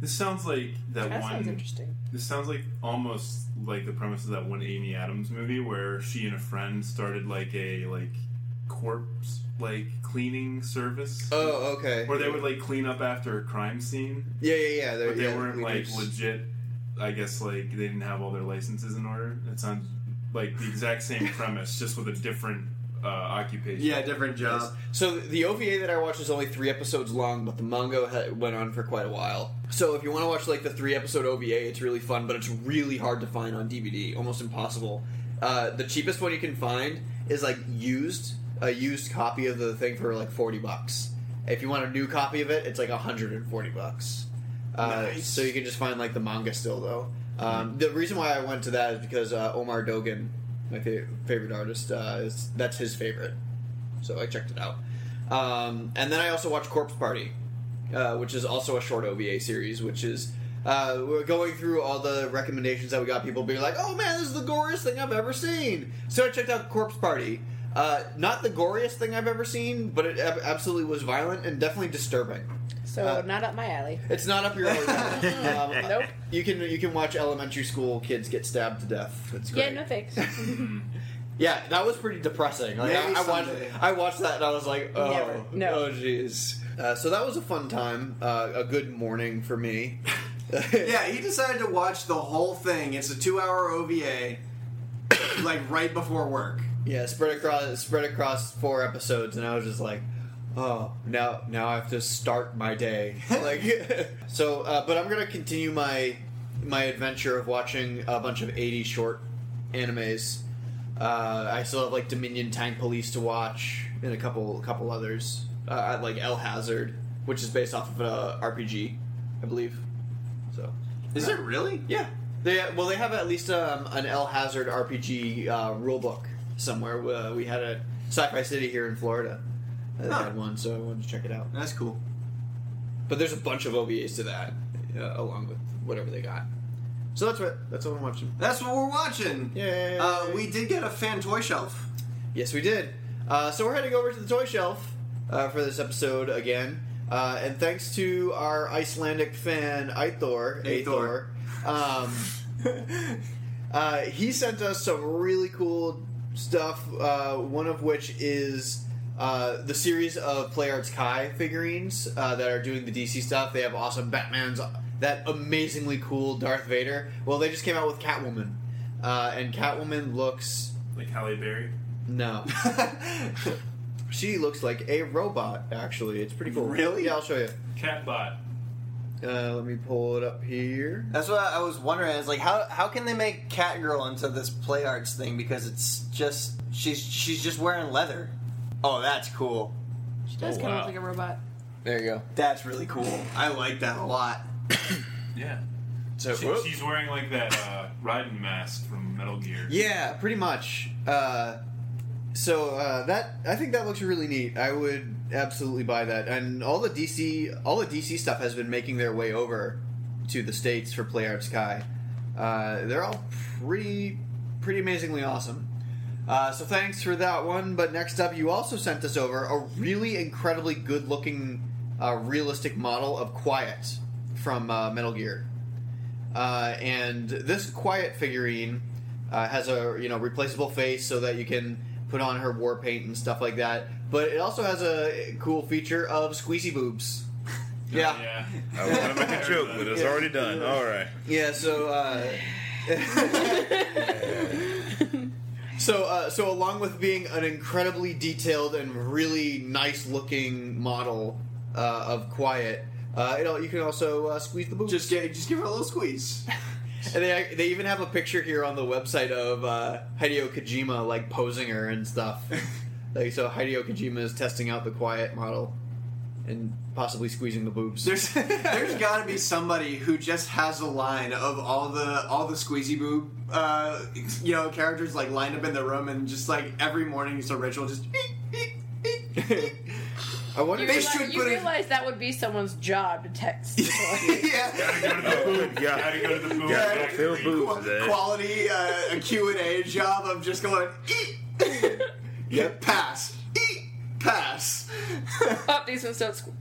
This sounds like that, That one. sounds interesting. This sounds like almost like the premise of that one Amy Adams movie where she and a friend started like a like corpse like cleaning service. Oh, okay. Where they would like clean up after a crime scene, Yeah, yeah, yeah. they're- but they yeah, weren't like just- legit. I guess like they didn't have all their licenses in order. It sounds like the exact same premise, just with a different uh, occupation. Yeah, different job. So the OVA that I watched is only three episodes long, but the manga ha- went on for quite a while. So if you want to watch like the three episode OVA, it's really fun, but it's really hard to find on DVD, almost impossible. Uh, the cheapest one you can find is like used a used copy of the thing for like forty bucks. If you want a new copy of it, it's like hundred and forty bucks. Uh, Nice. So you can just find like the manga still though. Um, the reason why I went to that is because uh, Omar Dogan, my fa- favorite artist, uh, is that's his favorite. So I checked it out. Um, and then I also watched Corpse Party, uh, which is also a short OVA series, which is. Uh, we're going through all the recommendations that we got. People being like, "Oh man, this is the goriest thing I've ever seen." So I checked out Corpse Party. Uh, not the goriest thing I've ever seen, but it ab- absolutely was violent and definitely disturbing. So Uh, not up my alley. It's not up your alley. um, Nope. You can you can watch elementary school kids get stabbed to death. It's great. Yeah, no thanks. Yeah, that was pretty depressing. Like, I, Maybe I watched. I watched that and I was like, oh, Never. No. oh, jeez. Uh, so that was a fun time, uh, a good morning for me. Yeah, he decided to watch the whole thing. It's a two-hour OVA, like right before work. Yeah, spread across spread across four episodes, and I was just like, oh, now now I have to start my day. like, so, uh, but I'm gonna continue my my adventure of watching a bunch of 80 short animes. Uh, I still have like Dominion Tank Police to watch, and a couple couple others, uh, like El Hazard, which is based off of a RPG, I believe. So, Is it really? yeah. They well, they have at least um, an El Hazard RPG uh, rulebook somewhere. Uh, we had a Sci-Fi City here in Florida. They Huh. had one, so I wanted to check it out. That's cool. But there's a bunch of OVAs to that, uh, along with whatever they got. So that's what that's what I'm watching. That's what we're watching. Yeah. Uh, we did get a fan toy shelf. Yes, we did. Uh, so we're heading over to the toy shelf uh, for this episode again. Uh, and thanks to our Icelandic fan, Aithor, Eyþór. um, uh, he sent us some really cool stuff, uh, one of which is uh, the series of Play Arts Kai figurines uh, that are doing the DC stuff. They have awesome Batman's, that amazingly cool Darth Vader. Well, they just came out with Catwoman. Uh, and Catwoman looks Like Halle Berry. no. she looks like a robot, actually. It's pretty cool. Really? Yeah, I'll show you. Catbot. Uh, let me pull it up here. That's what I was wondering. Is like how how can they make Catgirl into this play arts thing? Because it's just she's she's just wearing leather. Oh, that's cool. She does Oh, kind of look like a robot. There you go. That's really cool. I like that a lot. Yeah. So, She, she's wearing like that uh, riding mask from Metal Gear. yeah, pretty much. Uh, so uh, that I think that looks really neat. I would absolutely buy that. And all the DC, all the DC stuff has been making their way over to the states for Play Arts Kai. Uh, they're all pretty, pretty amazingly awesome. Uh, so thanks for that one. But next up, you also sent us over a really incredibly good-looking, uh, realistic model of Quiet from uh, Metal Gear. Uh, and this Quiet figurine has a you know replaceable face so that you can put on her war paint and stuff like that. But it also has a cool feature of squeezy boobs. Yeah. Yeah. I was gonna make a joke, but it's already done. All right. Yeah, so uh, so uh, so along with being an incredibly detailed and really nice looking model uh, of Quiet, uh, you know you can also uh, squeeze the boobs. Just get, just give her a little squeeze. and they they even have a picture here on the website of uh, Hideo Kojima like posing her and stuff. like so, Hideo Kojima is testing out the Quiet model and possibly squeezing the boobs. There's there's got to be somebody who just has a line of all the all the squeezy boob, uh, you know, characters like lined up in the room, and just like every morning it's a ritual. Just I wonder. You, They realize, should you put it- realize that would be someone's job to text the toy. yeah. Gotta go to the boob. Yeah. Gotta go to the boob. Yeah, factory. fill boobs Qu- today. quality uh, a Q and A job of just going eat, Yep. pass, eat, pass. oh, these ones don't. Squ-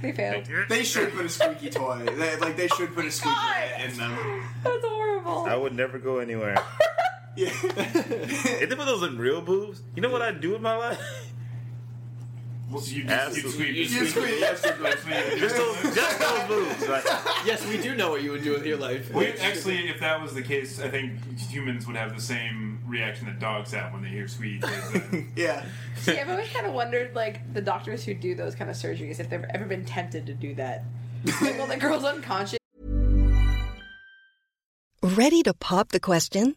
they failed. They should put a squeaky toy. They, like they should put a squeaky God. in them. That's horrible. I would never go anywhere. Yeah. If they put those in real boobs, you know what I'd do with my life? Well, so you just you'd. You you'd yes, you'd. Just those, just those boobs. Like, yes, we do know what you would do with your life. We, actually, if that was the case, I think humans would have the same reaction that dogs have when they hear squeeze. is, uh, yeah. See, I've always kind of wondered, like, the doctors who do those kind of surgeries, if they've ever been tempted to do that. Like, well, the girl's unconscious. Ready to pop the question?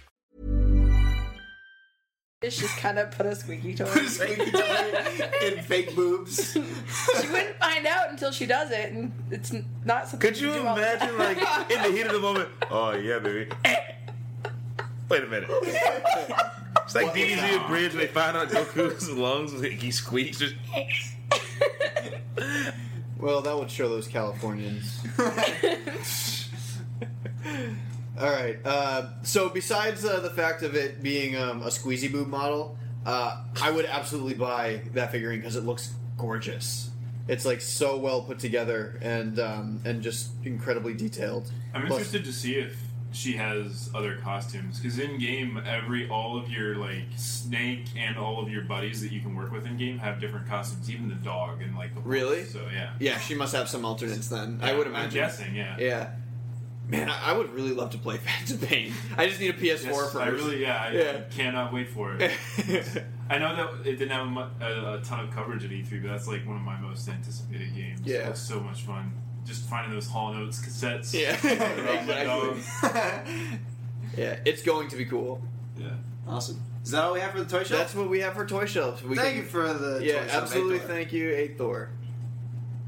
It's just kind of put a squeaky toy. Put a squeaky toy in fake boobs. she wouldn't find out until she does it, and it's not something. Could you do all the imagine, time. like, in the heat of the moment? Oh yeah, baby. Wait a minute. It's like DDZ and Bridge. They find out Goku's lungs. He squeaks. Just, Well, that would show those Californians. All right. Uh, so, besides uh, the fact of it being um, a squeezy boob model, uh, I would absolutely buy that figurine because it looks gorgeous. It's like so well put together and um, and just incredibly detailed. I'm Plus- interested to see if she has other costumes because in game, every all of your like snake and all of your buddies that you can work with in game have different costumes. Even the dog and like the. Really? So yeah. Yeah, she must have some alternates then. I Yeah, would I'm imagine. guessing, yeah. Yeah. Man, I, I would really love to play Phantom Pain. I just need a PS4 Yes, first. I really, yeah, I Yeah. cannot wait for it. I know that it didn't have a, mu- a, a ton of coverage at E3, but that's like one of my most anticipated games. Yeah. it was so much fun. Just finding those Hall Notes cassettes. Yeah, around my dog. exactly. yeah, it's going to be cool. Yeah. Awesome. Is that all we have for the toy shelf? That's what we have for toy shelves. We Thank can- you for the yeah, toy shelf, absolutely. Thor. Thank you, Eight Thor.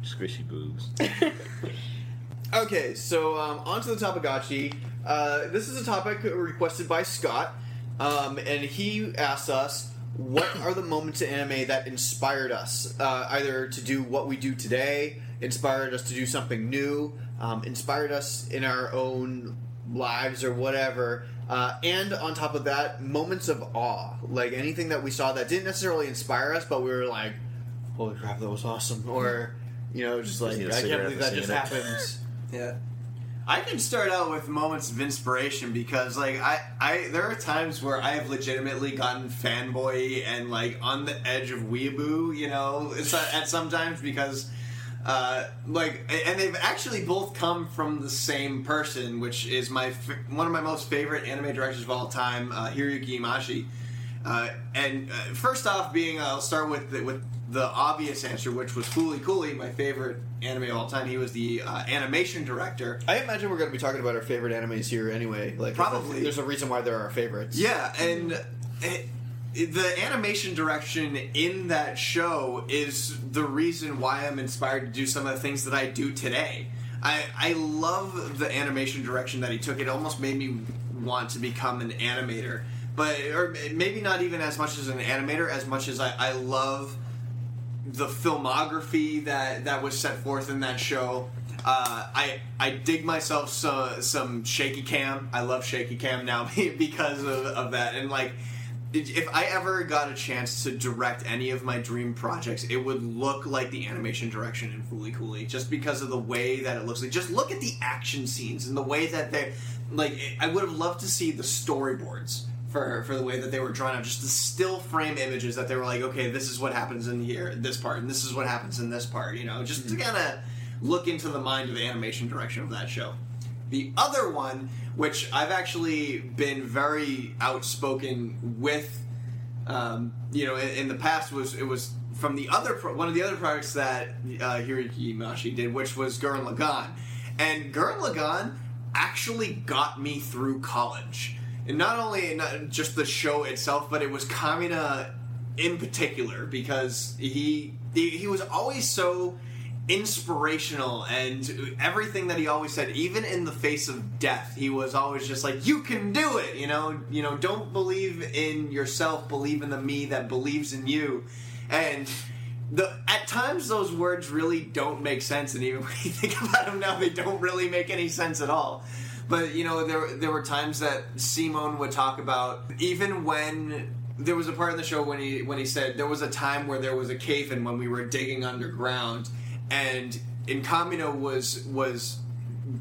squishy boobs. Okay, so um, on to the Tamagotchi. Uh, this is a topic requested by Scott, um, and he asked us, "What are the moments in anime that inspired us, uh, either to do what we do today, inspired us to do something new, um, inspired us in our own lives or whatever?" Uh, and on top of that, moments of awe, like anything that we saw that didn't necessarily inspire us, but we were like, "Holy crap, that was awesome!" Or you know, just like I can't believe that just happened. Yeah. I can start out with moments of inspiration because, like, I, I there are times where I have legitimately gotten fanboy and like on the edge of weeaboo, you know, at at sometimes because, uh, like, and they've actually both come from the same person, which is my one of my most favorite anime directors of all time, uh, Hiroyuki Imaishi. Uh, and uh, first off, being I'll start with the, with the obvious answer, which was Fooly Cooley, my favorite anime of all time. He was the uh, animation director. I imagine we're going to be talking about our favorite animes here anyway. Like, Probably. there's a reason why they're our favorites. Yeah, and it, the animation direction in that show is the reason why I'm inspired to do some of the things that I do today. I, I love the animation direction that he took. It almost made me want to become an animator, but or maybe not even as much as an animator, as much as I, I love the filmography that that was set forth in that show. Uh, I I dig myself some some shaky cam. I love shaky cam now because of, of that. And like, if I ever got a chance to direct any of my dream projects, it would look like the animation direction in Fooly Cooley, just because of the way that it looks like. Just look at the action scenes and the way that they like. I would have loved to see the storyboards for for the way that they were drawn out, just the still frame images that they were like, okay, this is what happens in here, this part, and this is what happens in this part. You know, just to kind of look into the mind of the animation direction of that show. The other one, which I've actually been very outspoken with, um, you know, in, in the past was it was from the other pro- one of the other projects that uh, Hiroyuki Imaishi did, which was Gurren Lagann, and Gurren Lagann actually got me through college. And not only not just the show itself, but it was Kamina in particular because he he, he was always so inspirational and everything that he always said even in the face of death he was always just like you can do it you know? You know don't believe in yourself believe in the me that believes in you. And the at times those words really don't make sense and even when you think about them now they don't really make any sense at all but you know there there were times that Simone would talk about even when there was a part in the show when he when he said there was a time where there was a cave in when we were digging underground and Inkamino was was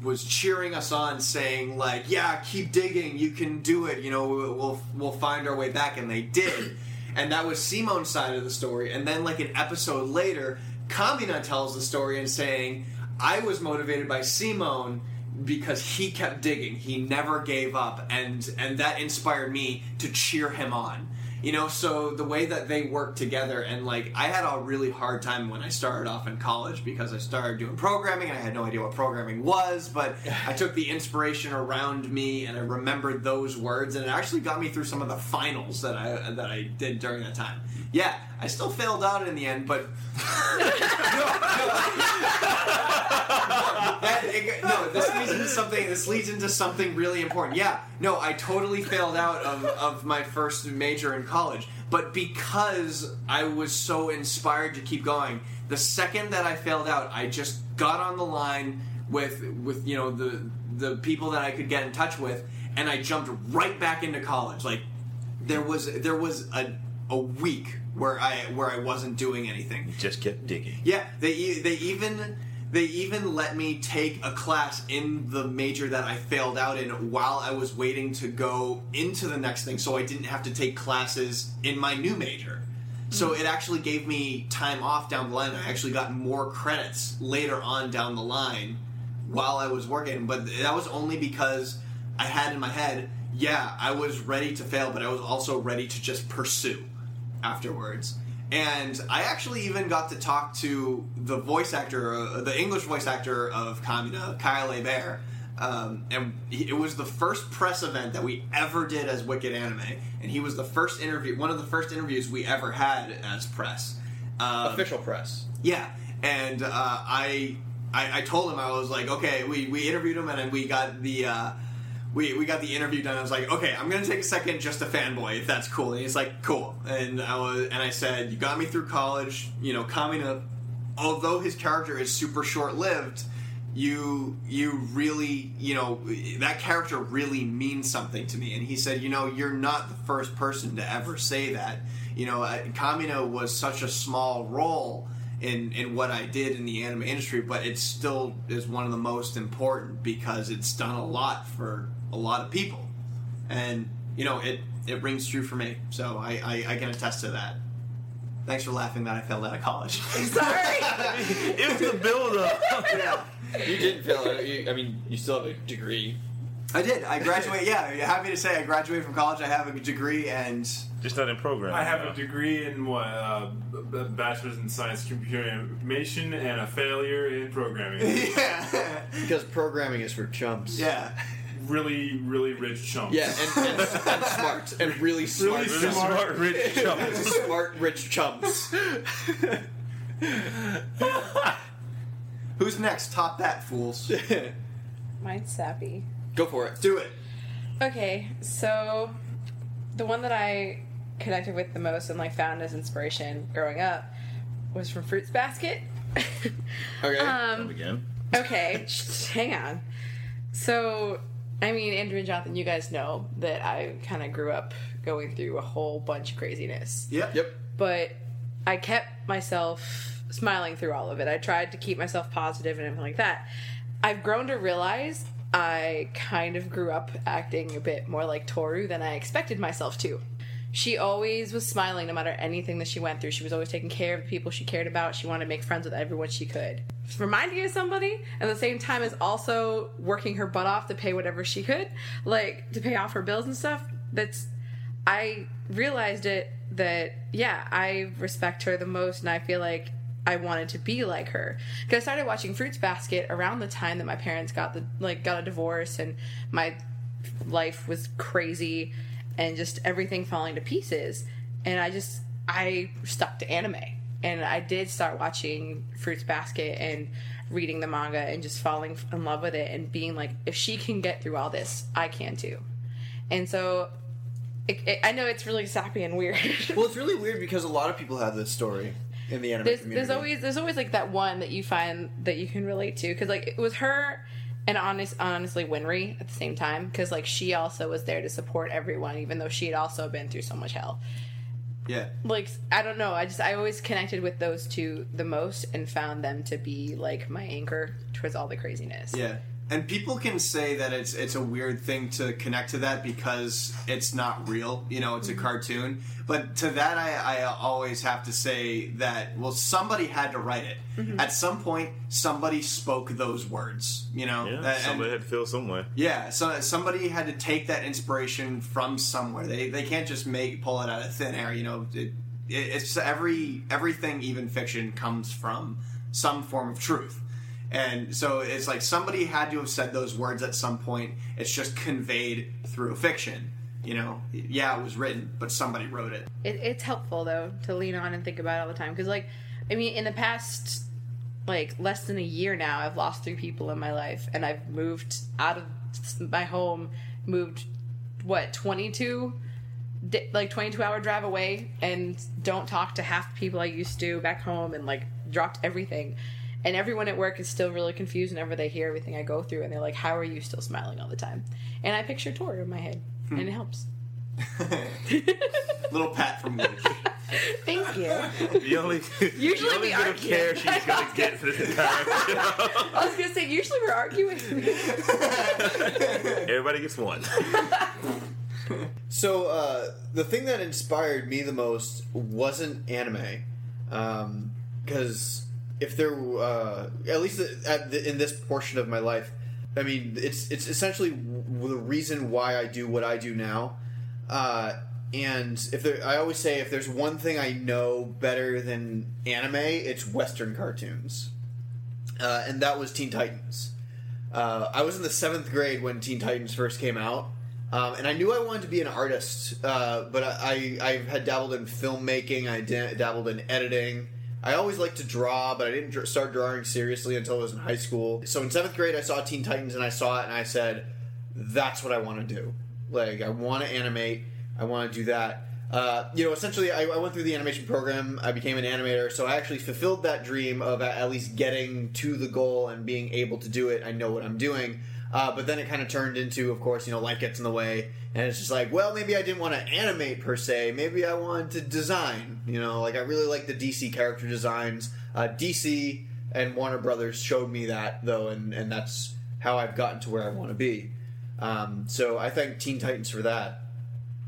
was cheering us on saying like yeah keep digging you can do it you know we'll we'll find our way back and they did. And that was Simone's side of the story and then like an episode later Kamina tells the story and saying I was motivated by Simone because he kept digging. He never gave up and and that inspired me to cheer him on. You know so the way that they work together and like i had a really hard time when i started off in college because i started doing programming and i had no idea what programming was but i took the inspiration around me and i remembered those words and it actually got me through some of the finals that i that i did during that time. Yeah i still failed out in the end but that, it, no, this leads into something. This leads into something really important. Yeah, no, I totally failed out of, of my first major in college, but because I was so inspired to keep going, the second that I failed out, I just got on the line with with you know the the people that I could get in touch with, and I jumped right back into college. Like there was there was a a week where I where I wasn't doing anything. Just kept digging. Yeah, they they even they even let me take a class in the major that I failed out in while I was waiting to go into the next thing, so I didn't have to take classes in my new major. So mm-hmm. it actually gave me time off down the line. I actually got more credits later on down the line while I was working, but that was only because I had in my head, yeah, I was ready to fail, but I was also ready to just pursue afterwards. And I actually even got to talk to the voice actor, uh, the English voice actor of Kamina, Kyle Hebert. Um, and he, it was the first press event that we ever did as Wicked Anime, and he was the first interview, one of the first interviews we ever had as press, um, Official press. yeah, and uh, I, I I told him I was like, okay, we, we interviewed him and we got the uh, we, we got the interview done. I was like, okay, I'm gonna take a second just to fanboy if that's cool. And he's like, cool. And I was and I said, you got me through college. You know, Kamina, although his character is super short lived. You you really you know that character really means something to me, and he said, you know, you're not the first person to ever say that. You know, Kamina was such a small role in in what I did in the anime industry, but it still is one of the most important because it's done a lot for a lot of people, and you know it it rings true for me. So I I, I can attest to that. Thanks for laughing that I failed out of college. Sorry, it was the build up. yeah. You didn't fail it. You, I mean, you still have a degree. I did. I graduated. Yeah, happy to say I graduated from college. I have a degree and just not in programming. I have a degree in what uh, b- b- bachelor's in science computer information and a failure in programming. yeah, because programming is for chumps. Yeah, really, really rich chumps. Yeah, and, and, and smart and really smart, Really smart, rich chumps. smart rich chumps. Who's next? Top that, fools. Mine's sappy. Go for it. Do it. Okay, so the one that I connected with the most and like found as inspiration growing up was from Fruits Basket. Okay. Um, again. okay, hang on. So, I mean, Andrew and Jonathan, you guys know that I kind of grew up going through a whole bunch of craziness. Yep. Yep. But I kept myself smiling through all of it. I tried to keep myself positive and everything like that. I've grown to realize I kind of grew up acting a bit more like Tohru than I expected myself to. She always was smiling no matter anything that she went through. She was always taking care of the people she cared about. She wanted to make friends with everyone she could. Reminding you of somebody at the same time as also working her butt off to pay whatever she could, like to pay off her bills and stuff. That's I realized it that yeah, I respect her the most, and I feel like I wanted to be like her. Because I started watching Fruits Basket around the time that my parents got the like got a divorce, and my life was crazy, and just everything falling to pieces. And I just I stuck to anime. And I did start watching Fruits Basket and reading the manga and just falling in love with it and being like, if she can get through all this, I can too. And so it, it, I know it's really sappy and weird. well, it's really weird because a lot of people have this story in the anime there's, community. there's always there's always like that one that you find that you can relate to because like it was her and honest honestly Winry at the same time because like she also was there to support everyone even though she had also been through so much hell Yeah. like I don't know I just I always connected with those two the most and found them to be like my anchor towards all the craziness Yeah. And people can say that it's it's a weird thing to connect to that because it's not real, you know, it's a cartoon. But to that, I, I always have to say that well, somebody had to write it. Mhm. At some point, somebody spoke those words, you know. Yeah, That- and- somebody had to feel somewhere. yeah, so somebody had to take that inspiration from somewhere. They they can't just make pull it out of thin air. You know, it, it, it's every everything, even fiction, comes from some form of truth. And so it's like somebody had to have said those words at some point. It's just conveyed through fiction. You know, yeah, it was written, but somebody wrote it. it, it's helpful though to lean on and think about all the time because like i mean in the past like less than a year now i've lost three people in my life and i've moved out of my home moved what 22 like 22 hour drive away and don't talk to half the people i used to back home and like dropped everything and everyone at work is still really confused whenever they hear everything i go through and they're like how are you still smiling all the time and i picture tori in my head Hmm. and it helps Little pat from me. Thank you. The only, Usually the only we bit of argue. care she's gonna get for this entire I was gonna say usually we're arguing. Everybody gets one. So uh, the thing that inspired me the most wasn't anime, because if there, uh, at least at the, in this portion of my life, I mean, it's it's essentially the reason why I do what I do now. Uh, and if there, I always say, if there's one thing I know better than anime, it's Western cartoons, uh, and that was Teen Titans. Uh, I was in the seventh grade when Teen Titans first came out, um, and I knew I wanted to be an artist. Uh, but I, I, I had dabbled in filmmaking. I dabbled in editing. I always liked to draw, but I didn't dr- start drawing seriously until I was in high school. So in seventh grade, I saw Teen Titans, and I saw it, and I said, "That's what I want to do. Like, I want to animate. I want to do that." Uh, you know, essentially, I, I went through the animation program. I became an animator, so I actually fulfilled that dream of at at least getting to the goal and being able to do it. I know what I'm doing. Uh, but then it kind of turned into, of course, you know, life gets in the way, and it's just like, well, maybe I didn't want to animate per se. Maybe I wanted to design. You know, like I really like the DC character designs. Uh, DC and Warner Brothers showed me that though, and and that's how I've gotten to where I want to be. Um, so I thank Teen Titans for that.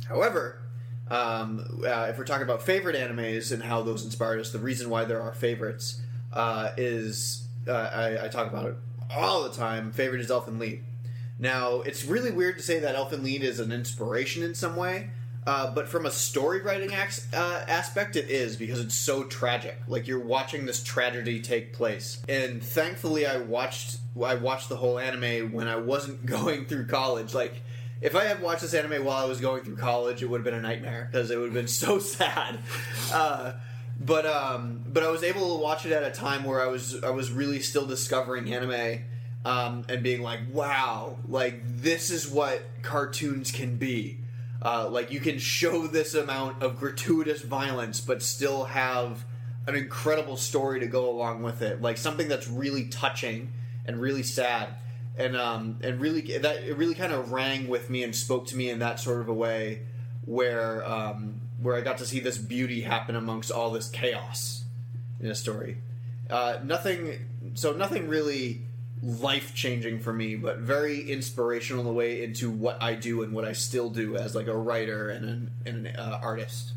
However, um, uh, if we're talking about favorite animes and how those inspired us, the reason why there are our favorites uh, is uh, I, I talk about it all the time. Favorite is Elfen Lied. Now, it's really weird to say that Elfen Lied is an inspiration in some way, uh, but from a story writing uh, aspect, it is because it's so tragic. Like you're watching this tragedy take place, and thankfully, I watched I watched the whole anime when I wasn't going through college. Like if I had watched this anime while I was going through college, it would have been a nightmare because it would have been so sad. Uh, but um, but I was able to watch it at a time where I was I was really still discovering anime um, and being like, wow, like this is what cartoons can be. Uh, like you can show this amount of gratuitous violence, but still have an incredible story to go along with it. Like something that's really touching and really sad, and um, and really that it really kind of rang with me and spoke to me in that sort of a way where um, where I got to see this beauty happen amongst all this chaos in a story. Uh, nothing, so nothing really life changing for me, but very inspirational in the way into what I do and what I still do as like a writer and an, and an uh, artist.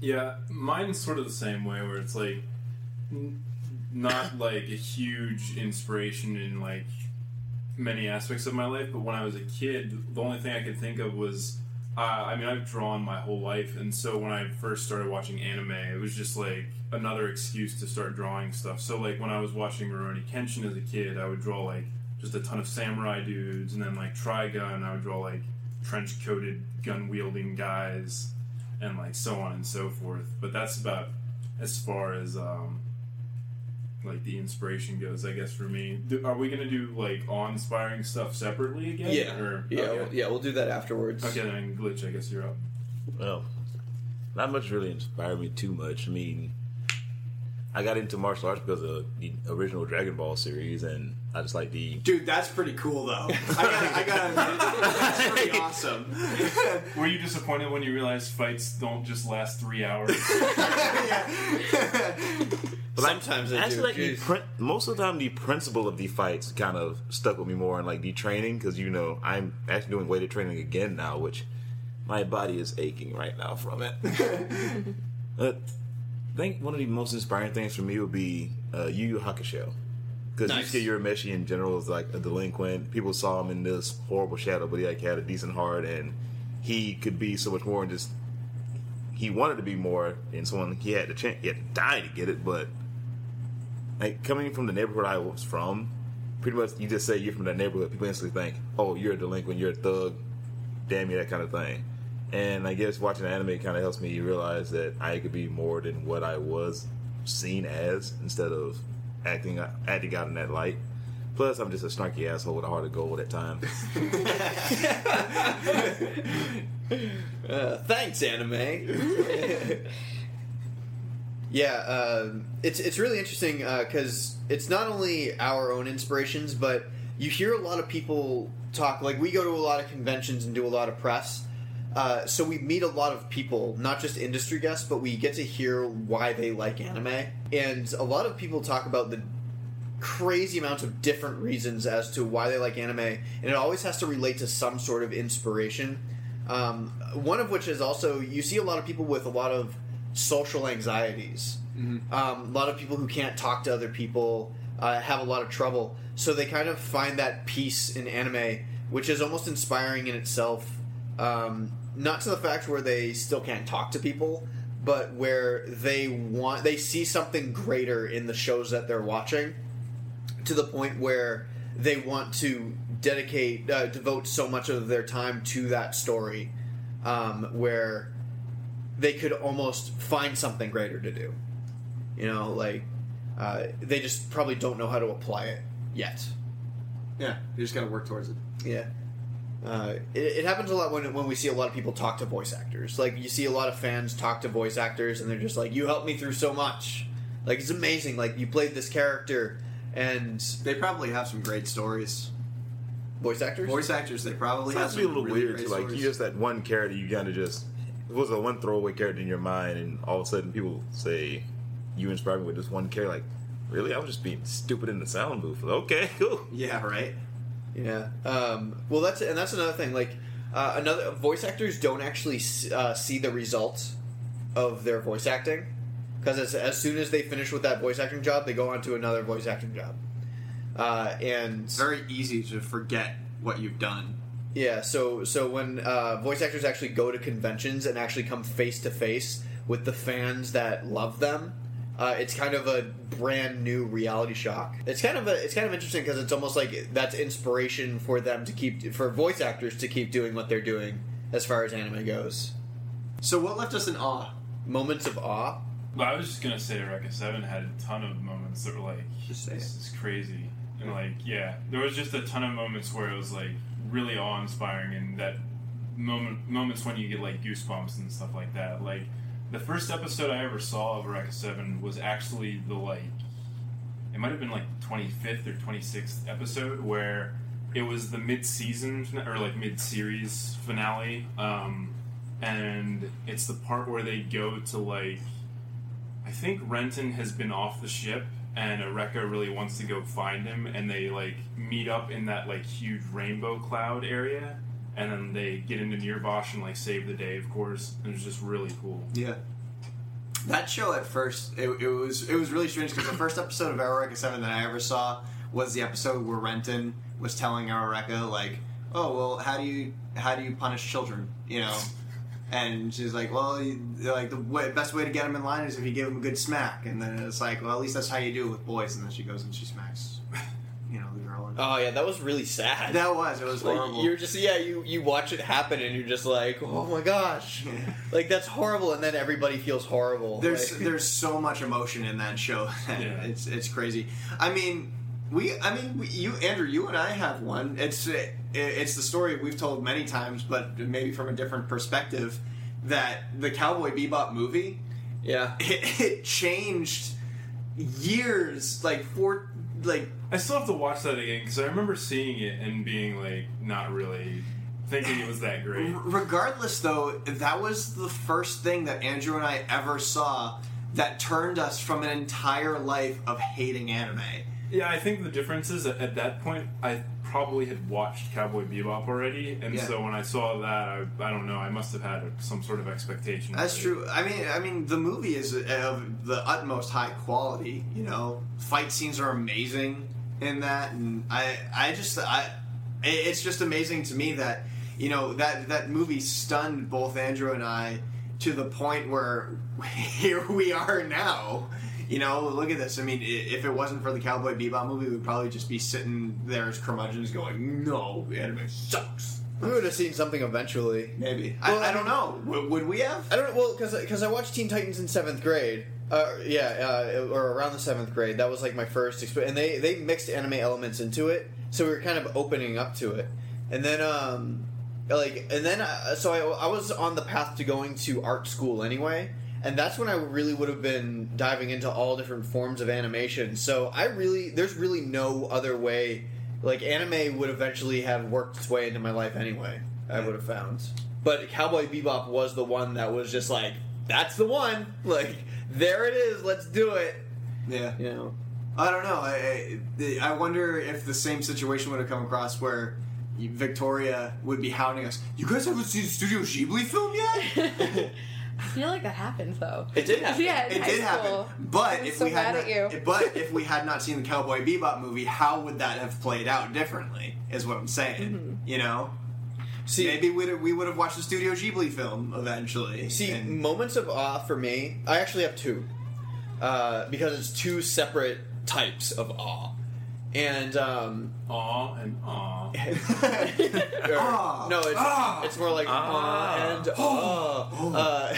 Yeah, mine's sort of the same way, where it's like n- not like a huge inspiration in like many aspects of my life, but when I was a kid, the only thing I could think of was uh, I mean, I've drawn my whole life, and so when I first started watching anime, it was just like another excuse to start drawing stuff. So, like when I was watching Rurouni Kenshin as a kid, I would draw like just a ton of samurai dudes, and then like Trigun, I would draw like trench coated gun wielding guys, and like so on and so forth. But that's about as far as um, like the inspiration goes. I guess for me, do, are we gonna do like awe-inspiring stuff separately again? Yeah, Or, yeah, okay. we'll, yeah. We'll do that afterwards. Okay, then glitch. I guess you're up. Well, not much really inspired me too much. I mean, I got into martial arts because of the original Dragon Ball series, and I just like the Dude, that's pretty cool though. I gotta, I gotta that's pretty awesome. Were you disappointed when you realized fights don't just last three hours? But like, Sometimes they actually, do, like the most of the time, the principle of the fights kind of stuck with me more, and like the training, because you know I'm actually doing weighted training again now, which my body is aching right now from it. but I think one of the most inspiring things for me would be uh, Yu Yu Hakusho, because Nice. Yusuke Urameshi in general is like a delinquent. People saw him in this horrible shadow, but he like had a decent heart, and he could be so much more. And just he wanted to be more, and someone he had to chance, he had to die to get it, but like coming from the neighborhood I was from, pretty much you just say you're from that neighborhood, people instantly think, "Oh, you're a delinquent, you're a thug, damn you," that kind of thing. And I guess watching anime kind of helps me realize that I could be more than what I was seen as, instead of acting acting out in that light. Plus, I'm just a snarky asshole with a heart of gold at times. Uh, thanks, anime. yeah, um it's it's really interesting because it's not only our own inspirations, but you hear a lot of people talk. Like we go to a lot of conventions and do a lot of press, uh, so we meet a lot of people, not just industry guests, but we get to hear why they like anime. And a lot of people talk about the crazy amounts of different reasons as to why they like anime, and it always has to relate to some sort of inspiration. Um, one of which is also you see a lot of people with a lot of social anxieties. Um, a lot of people who can't talk to other people uh, have a lot of trouble, so they kind of find that peace in anime, which is almost inspiring in itself. Um, not to the fact where they still can't talk to people, but where they want they see something greater in the shows that they're watching to the point where they want to dedicate uh, devote so much of their time to that story um, where they could almost find something greater to do you know like uh, they just probably don't know how to apply it yet Yeah, you just gotta work towards it. yeah uh, it, it happens a lot when, when we see a lot of people talk to voice actors. Like you see a lot of fans talk to voice actors, and they're just like, "You helped me through so much. Like it's amazing. Like you played this character, and They probably have some great stories. voice actors. Voice actors, they probably It have has some to be a little really weird to like stories. you just that one character you kind of just it was a one throwaway character in your mind, and all of a sudden people say you inspired me with this one character. Like, really? I was just being stupid in the sound booth. Okay, cool. Yeah, right. Yeah. Um, well, that's and that's another thing. Like uh, another voice actors don't actually uh, see the results of their voice acting because as, as soon as they finish with that voice acting job, they go on to another voice acting job. Uh, and It's very easy to forget what you've done. Yeah, so so when uh, voice actors actually go to conventions and actually come face to face with the fans that love them, uh, it's kind of a brand new reality shock. It's kind of a, it's kind of interesting because it's almost like that's inspiration for them to keep for voice actors to keep doing what they're doing as far as anime goes. So what left us in awe? Moments of awe. Well, I was just gonna say, Eureka Seven had a ton of moments that were like, Just say "This is crazy," and like, yeah, there was just a ton of moments where it was like really awe-inspiring, and that moment moments when you get like goosebumps and stuff like that. Like the first episode I ever saw of Eureka Seven was actually the like, it might have been like twenty fifth or twenty sixth episode where it was the mid-season or like mid-series finale, um, and it's the part where they go to like I think Renton has been off the ship, and Eureka really wants to go find him, and they like meet up in that like huge rainbow cloud area, and then they get into Nirvash and like save the day, of course. And it's just really cool. Yeah. That show at first, it, it was it was really strange because the first episode of Eureka Seven that I ever saw was the episode where Renton was telling Eureka like, "Oh well, how do you how do you punish children?" You know, and she's like, "Well, you, like the way, best way to get him in line is if you give him a good smack." And then it's like, "Well, at least that's how you do it with boys." And then she goes and she smacks, you know, the girl, one. Oh yeah, that was really sad. That was. It was Like, horrible. you're just yeah, you you watch it happen and you're just like, oh my gosh, like that's horrible, and then everybody feels horrible. There's Like- there's so much emotion in that show. yeah. it's it's crazy. I mean, we I mean we, you Andrew, you and I have one. It's it, it's the story we've told many times, but maybe from a different perspective. That the Cowboy Bebop movie, yeah, it, it changed years like for like I still have to watch that again because I remember seeing it and being like not really thinking it was that great. Regardless, though, that was the first thing that Andrew and I ever saw that turned us from an entire life of hating anime. Yeah, I think the difference is that at that point I probably had watched Cowboy Bebop already, and Yeah. so when I saw that, I, I don't know, I must have had some sort of expectation. That's it. true. I mean, I mean, the movie is of the utmost high quality. You know, fight scenes are amazing in that, and I, I just, I, it's just amazing to me that you know that that movie stunned both Andrew and I to the point where here we are now. You know, look at this. I mean, if it wasn't for the Cowboy Bebop movie, we'd probably just be sitting there as curmudgeons going, "No, anime sucks." we would have seen something eventually. Maybe I, I don't know. Would, would we have? I don't know. Well, because I watched Teen Titans in seventh grade. Uh, yeah, uh, or around the seventh grade. That was like my first experience, and they they mixed anime elements into it, so we were kind of opening up to it. And then, um, like, and then, uh, so I, I was on the path to going to art school anyway, and that's when I really would have been diving into all different forms of animation. So I really, there's really no other way. Like, anime would eventually have worked its way into my life anyway. I would have found. But Cowboy Bebop was the one that was just like, that's the one. Like, there it is. Let's do it. Yeah. You know. I don't know. I, I I wonder if the same situation would have come across where Victoria would be hounding us. You guys haven't seen Studio Ghibli film yet? I feel like that happens though. It did happen. Yeah, in it high did school. happen. But I was if so we had mad not, you. but if we had not seen the Cowboy Bebop movie, how would that have played out differently? Is what I'm saying. Mm-hmm. You know. See, maybe we'd, we would have watched the Studio Ghibli film eventually. See, And- moments of awe for me, I actually have two. Uh, because it's two separate types of awe. And, um. Aw and aw. or- Ah. no, it's, Ah. it's more like Ah. awe and awe. Uh,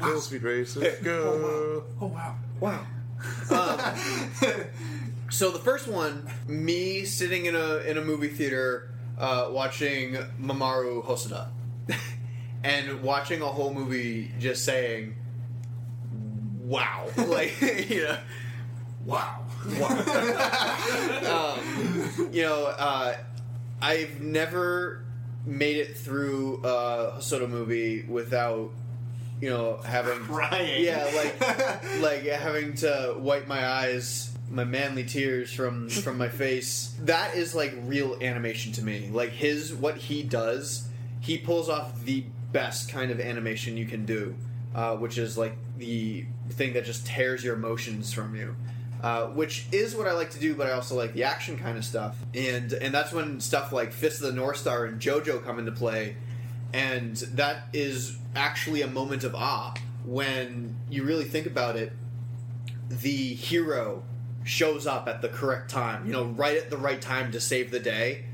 Go, Speed Racer, go. Oh wow. Wow. Um, so the first one, me sitting in a in a movie theater uh, watching Mamoru Hosoda, and watching a whole movie just saying, "Wow!" like you know, wow, wow. Um, you know, uh, I've never made it through a Hosoda movie without. You know, having Crying. yeah, like like having to wipe my eyes my manly tears from from my face that is like real animation to me like his what he does he pulls off the best kind of animation you can do uh, which is like the thing that just tears your emotions from you uh, which is what I like to do, but I also like the action kind of stuff, and and that's when stuff like Fist of the North Star and JoJo come into play, and that is actually a moment of awe when you really think about it. The hero shows up at the correct time you know right at the right time to save the day.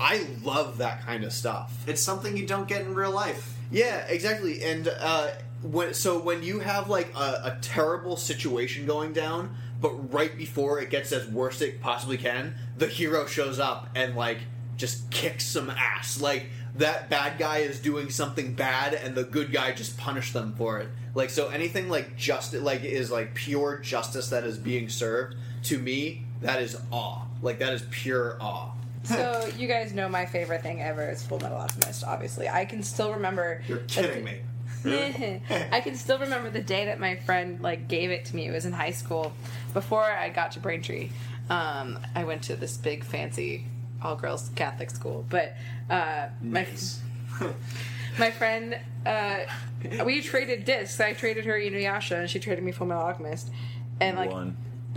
I love that kind of stuff. It's something you don't get in real life. Yeah exactly. And uh when so when you have like a, a terrible situation going down but right before it gets as worst it possibly can the hero shows up and like just kicks some ass like that bad guy is doing something bad and the good guy just punished them for it like so anything like just like is like pure justice that is being served to me that is awe like that is pure awe So you guys know my favorite thing ever is Full Metal Alchemist. Obviously, I can still remember. You're kidding me. I can still remember the day that my friend like gave it to me. It was in high school, before I got to Braintree. Um, I went to this big fancy all girls Catholic school, but uh, my my friend uh, we traded discs. I traded her Inuyasha, and she traded me Full Metal Alchemist, and like One.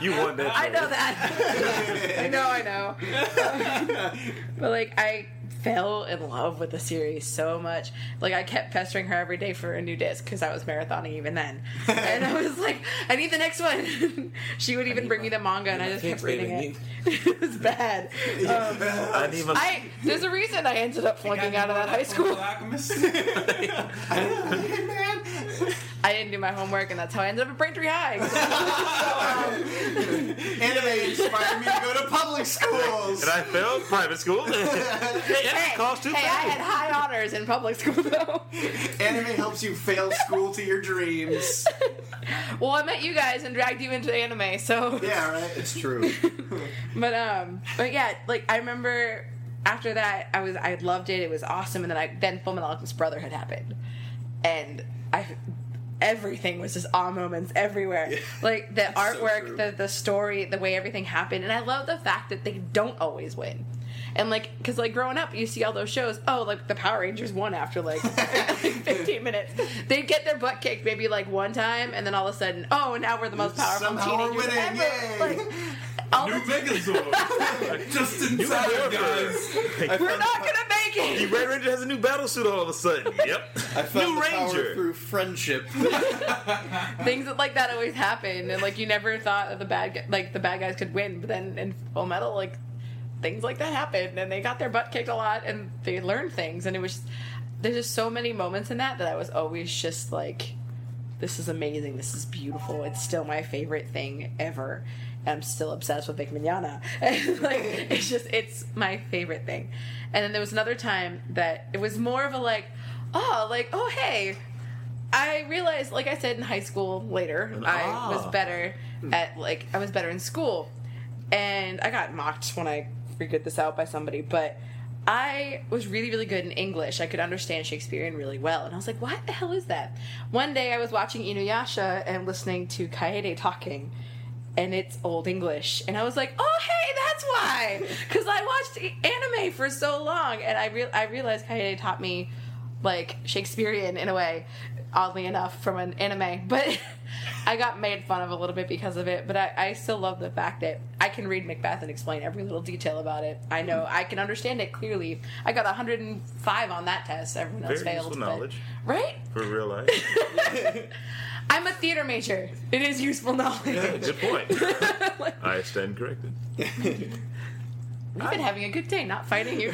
You won that. I know that. I know, I know. but like, I fell in love with the series so much. Like, I kept pestering her every day for a new disc because I was marathoning even then. and I was like, I need the next one. she would even bring me the manga, and I just kept Thanks, reading baby. it. it was bad. Um, I need my. I there's a reason I ended up flunking out of that high school. I didn't do my homework, and that's how I ended up at Braintree High. Anime inspired me to go to public schools. and I failed private school. hey, hey, cost two hey, I had high honors in public school though. Anime helps you fail school to your dreams. Well, I met you guys and dragged you into anime, so Yeah, right. It's true. but um, but yeah, like I remember after that, I was I loved it. It was awesome, and then I then Full Metal Alchemist Brotherhood happened, and I everything was just awe moments everywhere. Like the artwork, the the story, the way everything happened, and I love the fact that they don't always win. And like, cause like growing up, you see all those shows. Oh, like the Power Rangers won after like, like 15 minutes. They get their butt kicked maybe like one time, and then all of a sudden, oh, now we're the most powerful Somehow teenagers ever. yay. Like, all New the Megazord. Just in time, guys. We're not gonna make Red Ranger has a new battle suit all of a sudden. Yep. I found new the power Ranger. through friendship. Things like that always happen, and like you never thought that the bad like the bad guys could win, but then in Full Metal, like things like that happened, and they got their butt kicked a lot, and they learned things, and it was there's just so many moments in that that I was always just like, this is amazing, this is beautiful, it's still my favorite thing ever. I'm still obsessed with Vic Mignogna. And like it's just it's my favorite thing. And then there was another time that it was more of a like, oh, like, oh hey, I realized, like I said in high school later, I ah. was better at like I was better in school, and I got mocked when I figured this out by somebody. But I was really, really good in English. I could understand Shakespearean really well, and I was like, "What the hell is that?" One day, I was watching Inuyasha and listening to Kaede talking. And it's old English, and I was like, "Oh, hey, that's why!" Because I watched anime for so long, and I re- I realized Kaede taught me like Shakespearean in a way, oddly enough, from an anime. But I got made fun of a little bit because of it. But I, I still love the fact that I can read Macbeth and explain every little detail about it. I know I can understand it clearly. I got 105 on that test. Everyone else Very failed. useful but- knowledge right? for real life. I'm a theater major. It is useful knowledge. Yeah, Good point. I stand corrected. We've been having a good day, not fighting you,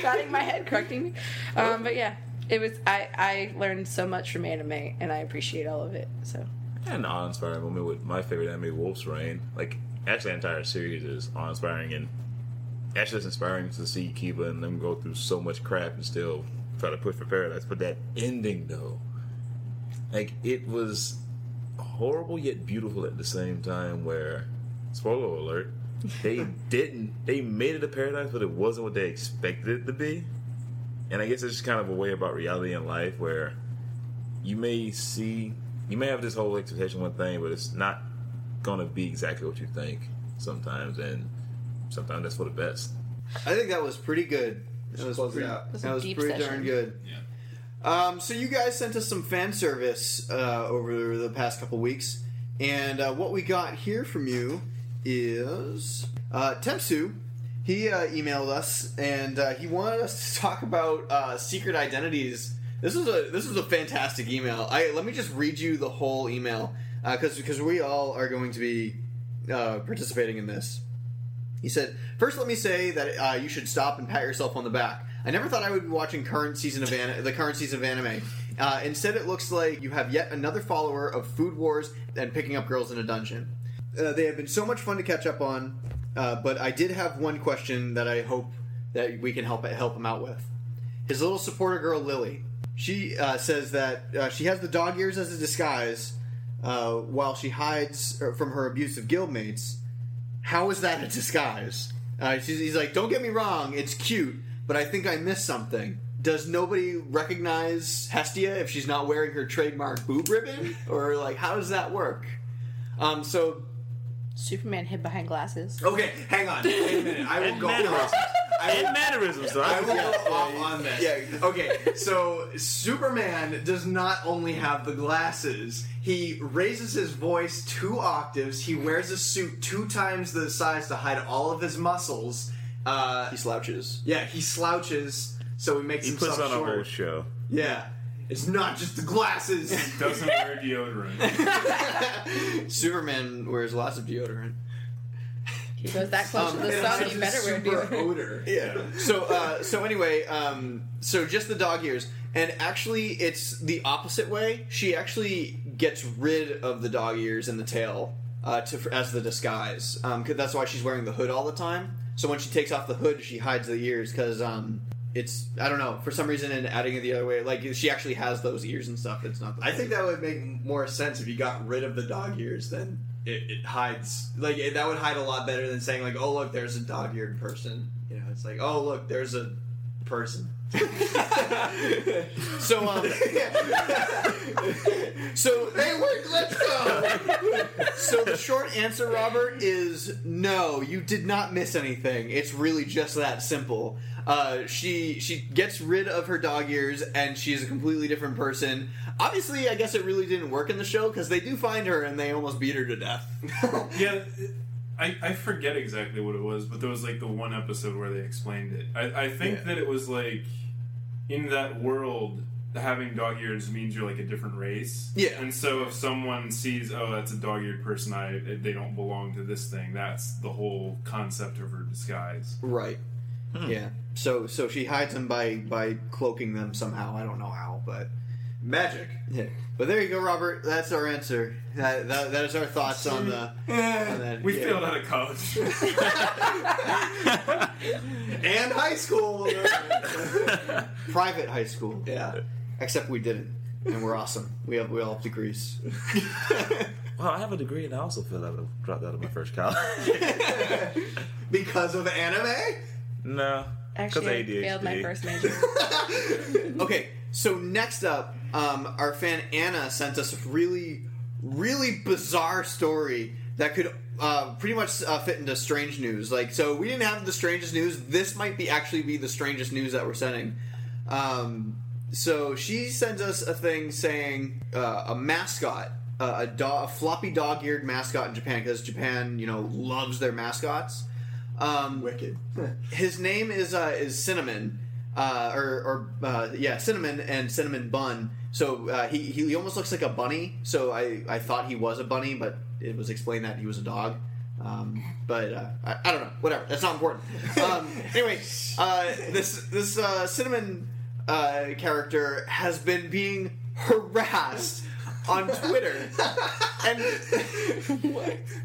patting my head, correcting me. Um, but yeah, it was. I I learned so much from anime, and I appreciate all of it. So I had an awe-inspiring moment with my favorite anime, Wolf's Rain. Like, actually, the entire series is awe-inspiring, and actually, it's inspiring to see Kiba and them go through so much crap and still try to push for paradise. But that ending, though, like, it was horrible yet beautiful at the same time. Where, spoiler alert, they didn't. They made it a paradise, but it wasn't what they expected it to be. And I guess it's just kind of a way about reality in life where you may see you may have this whole expectation one thing, but it's not gonna be exactly what you think sometimes, and sometimes that's for the best. I think that was pretty good. That was it pretty, out. was that was deep pretty session. darn good. Um, so you guys sent us some fan service uh, over the past couple weeks, and uh, what we got here from you is uh, Temsu. He uh, emailed us, and uh, he wanted us to talk about uh, secret identities. This is a this is a fantastic email. I let me just read you the whole email because because we all are going to be participating in this. He said, First, let me say that uh, you should stop and pat yourself on the back. I never thought I would be watching current season of an- the current season of anime. Uh, instead, it looks like you have yet another follower of Food Wars and picking up girls in a dungeon. Uh, they have been so much fun to catch up on, uh, but I did have one question that I hope that we can help help him out with. His little supporter girl Lily. She uh, says that uh, she has the dog ears as a disguise while she hides from her abusive guildmates. How is that a disguise? Uh, he's like, don't get me wrong, it's cute, but I think I missed something. Does nobody recognize Hestia if she's not wearing her trademark boob ribbon? Or, like, how does that work? Um, so, Superman hid behind glasses. Okay, hang on. Wait a minute. I will And go mannerisms. first. and mannerisms. So I will yeah. go off on this. Yeah. Okay, so Superman does not only have the glasses, he raises his voice two octaves, he wears a suit two times the size to hide all of his muscles. Uh, He slouches. yeah, he slouches, so he makes He puts himself on a whole show. Yeah. It's not just the glasses. Doesn't wear deodorant. Superman wears lots of deodorant. He goes that close to the It sun, has you a better wear super deodorant. odor. Yeah. So uh, so anyway, um, so just the dog ears, and actually it's the opposite way. She actually gets rid of the dog ears and the tail uh, to as the disguise. Um, 'cause that's why she's wearing the hood all the time. So when she takes off the hood, she hides the ears because um, it's I don't know for some reason and adding it the other way, like she actually has those ears and stuff. It's not. The I think that would make more sense if you got rid of the dog ears. Then it, it hides like it, that would hide a lot better than saying like, "Oh look, there's a dog-eared person." You know, it's like, "Oh look, there's a person." so um, so Hey, wait, let's go. So the short answer, Robert, is no. You did not miss anything. It's really just that simple. Uh, she she gets rid of her dog ears, and she's a completely different person. Obviously, I guess it really didn't work in the show because they do find her and they almost beat her to death. yeah, I, I forget exactly what it was, but there was like the one episode where they explained it. I, I think Yeah. that it was like in that world, having dog ears means you're like a different race. Yeah. and so if someone sees, oh, that's a dog eared person, I they don't belong to this thing. That's the whole concept of her disguise. Right. Hmm. Yeah. So so she hides them by by cloaking them somehow. I don't know how, but Magic. yeah. But there you go, Robert. That's our answer. That that, that is our thoughts on the. Eh, on that. We Yeah. failed out of college. And high school. private high school. yeah. Except we didn't, and we're awesome. We have we all have degrees. Well, I have a degree and I also feel out of dropped out of my first college. Because of anime? No, because Actually, I ADHD. failed my first major. Okay, so next up, um, our fan Anna sent us a really, really bizarre story that could uh, pretty much uh, fit into strange news. Like, so we didn't have the strangest news. This might be actually be the strangest news that we're sending. Um, so she sends us a thing saying uh, a mascot, uh, a, do- a floppy dog-eared mascot in Japan because Japan, you know, loves their mascots. Um, Wicked. his name is uh, is Cinnamon, uh, or, or uh, yeah, Cinnamon and Cinnamon Bun. So uh, he he almost looks like a bunny. So I I thought he was a bunny, but it was explained that he was a dog. Um, but uh, I, I don't know. Whatever. That's not important. Um, anyway, uh, this this uh, Cinnamon uh, character has been being harassed on Twitter, and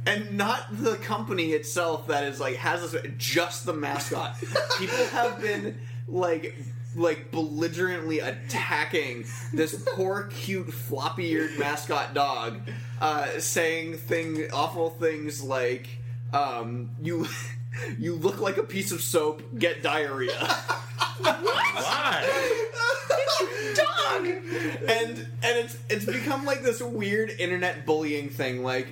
and not the company itself that is like has this just the mascot. People have been like like belligerently attacking this poor cute floppy-eared mascot dog uh, saying thing awful things like um, you you look like a piece of soap get diarrhea What? Why? Dog! and and it's it's become like this weird internet bullying thing like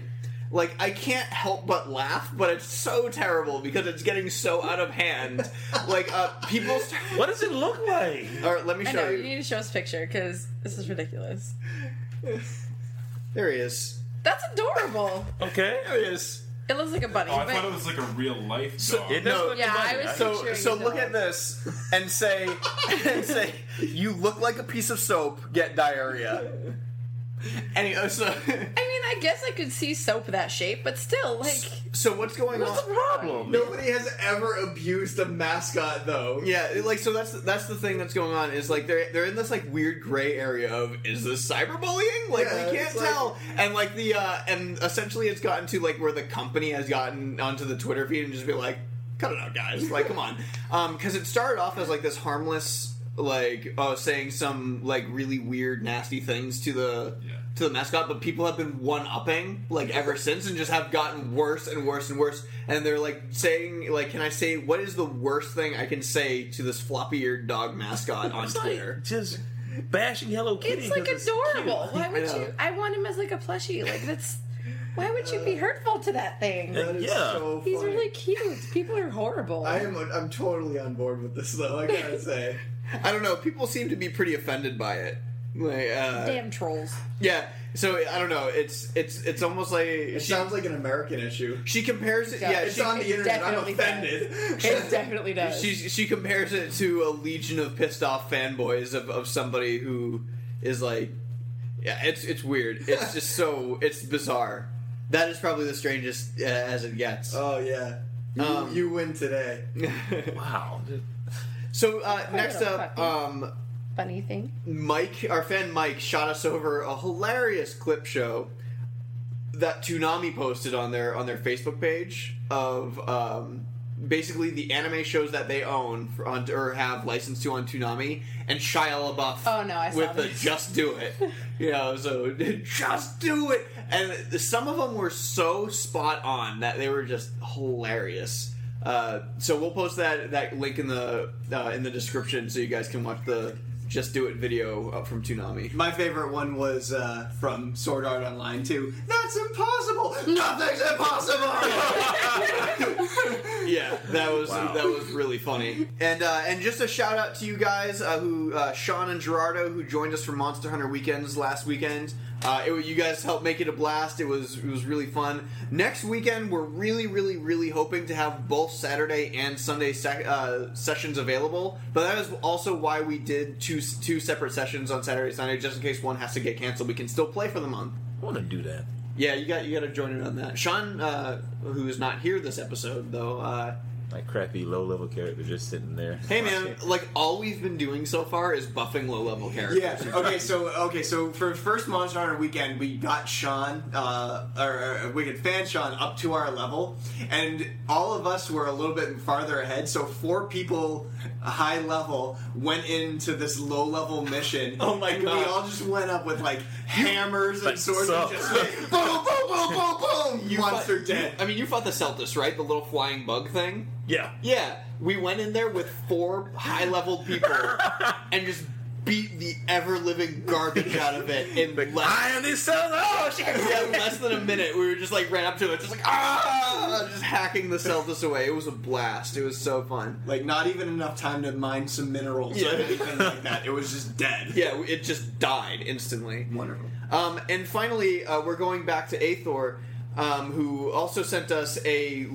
like I can't help but laugh, but it's so terrible because it's getting so out of hand. Like uh, people. Start, What does it look like? all right, let me I show know, you you. need to show us a picture because this is ridiculous. There he is. That's adorable. Okay. There he is. It looks like a bunny. Oh, I but thought it was like a real life dog. It No, look Yeah, like a I bunny. was So picturing so a look dog. at this and say and say you look like a piece of soap, get diarrhea. Any uh, so I mean, I guess I could see soap that shape, but still, like, so what's going on? What's on? the problem? Nobody has ever abused a mascot, though. Yeah, like so that's that's the thing that's going on is like they're they're in this like weird gray area of is this cyberbullying? Like Yeah, we can't it's like- tell. and like the uh and essentially it's gotten to like where the company has gotten onto the Twitter feed and just be like, cut it out, guys. Like, come on. Um, because it started off as like this harmless like uh saying some like really weird nasty things to the Yeah. to the mascot, but people have been one upping like ever since and just have gotten worse and worse and worse. And they're like saying like, can I say what is the worst thing I can say to this floppy eared dog mascot on It's like Twitter? just bashing Hello Kitty. it's like adorable. cute. Why would I you? I want him as like a plushie. Like that's Why would you be hurtful to that thing? That is Yeah. so He's really cute. People are horrible. I am. I'm totally on board with this, though. I gotta say. I don't know. People seem to be pretty offended by it. Like, uh, Damn trolls. yeah. So I don't know. It's it's it's almost like It she, sounds like an American issue. she compares it. Yeah, Yeah, It's she, on the it internet. I'm definitely offended. It definitely does. she she compares it to a legion of pissed off fanboys of, of somebody who is like, yeah, it's it's weird. It's just so it's bizarre. That is probably the strangest uh, as it gets. Oh yeah. You, Um, you win today. Wow. so uh, next up, um, Funny thing. Mike, our fan Mike, shot us over a hilarious clip show that Toonami posted on their on their Facebook page of um, basically the anime shows that they own for, on, or have licensed to on Toonami, and Shia LaBeouf. Oh, no, I saw with the "Just Do It," you know, so just do it, and some of them were so spot on that they were just hilarious. Uh, so we'll post that that link in the uh, in the description so you guys can watch the just do it video uh, from Toonami. My favorite one was uh, from Sword Art Online too. That's impossible. Nothing's impossible. yeah, that was Wow. that was really funny. And uh, and just a shout out to you guys uh, who uh, Sean and Gerardo who joined us for Monster Hunter weekends last weekend. Uh, it, you guys helped make it a blast. It was it was really fun. Next weekend, we're really, really, really hoping to have both Saturday and Sunday sec- uh, sessions available. But that is also why we did two two separate sessions on Saturday, Sunday, just in case one has to get canceled. We can still play for the month. I want to do that. Yeah, you got you got to join in on that. Sean, uh, who is not here this episode though. Like crappy low level character just sitting there. Hey man, like all we've been doing so far is buffing low level characters. Yeah. Okay. So okay. So for first Monster Hunter weekend, we got Sean, uh, or, or Wicked Fan Sean, up to our level, and all of us were a little bit farther ahead. So four people, high level, went into this low level mission. Oh my and God. We all just went up with like hammers and Like, swords suck. and just like boom, boom, boom, boom, boom. You monster fought- dead. I mean, you fought the Seltas, right? The little flying bug thing. Yeah. Yeah, we went in there with four high level people and just beat the ever living garbage out of it in less. I am this son. Oh shit! Yeah, less than a minute. We were just like ran up to it, just like ah, just hacking the Seltas away. It was a blast. It was so fun. Like not even enough time to mine some minerals Yeah. or anything like that. It was just dead. Yeah, it just died instantly. Wonderful. Um, and finally, uh, we're going back to Aethor, um, who also sent us a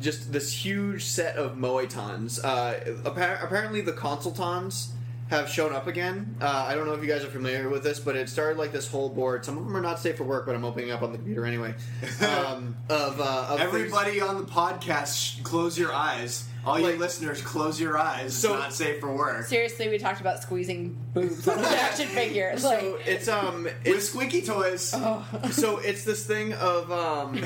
just this huge set of Moetons. Uh, appa- apparently, the Consultons have shown up again. Uh, I don't know if you guys are familiar with this, but it started like this whole board. Some of them are not safe for work, but I'm opening up on the computer anyway. Um, of, uh, of things- Everybody on the podcast, sh- close your eyes. All you listeners, close your eyes. It's not safe for work. Seriously, we talked about squeezing boobs on an action figure. Like, so it's um With squeaky toys. so it's this thing of um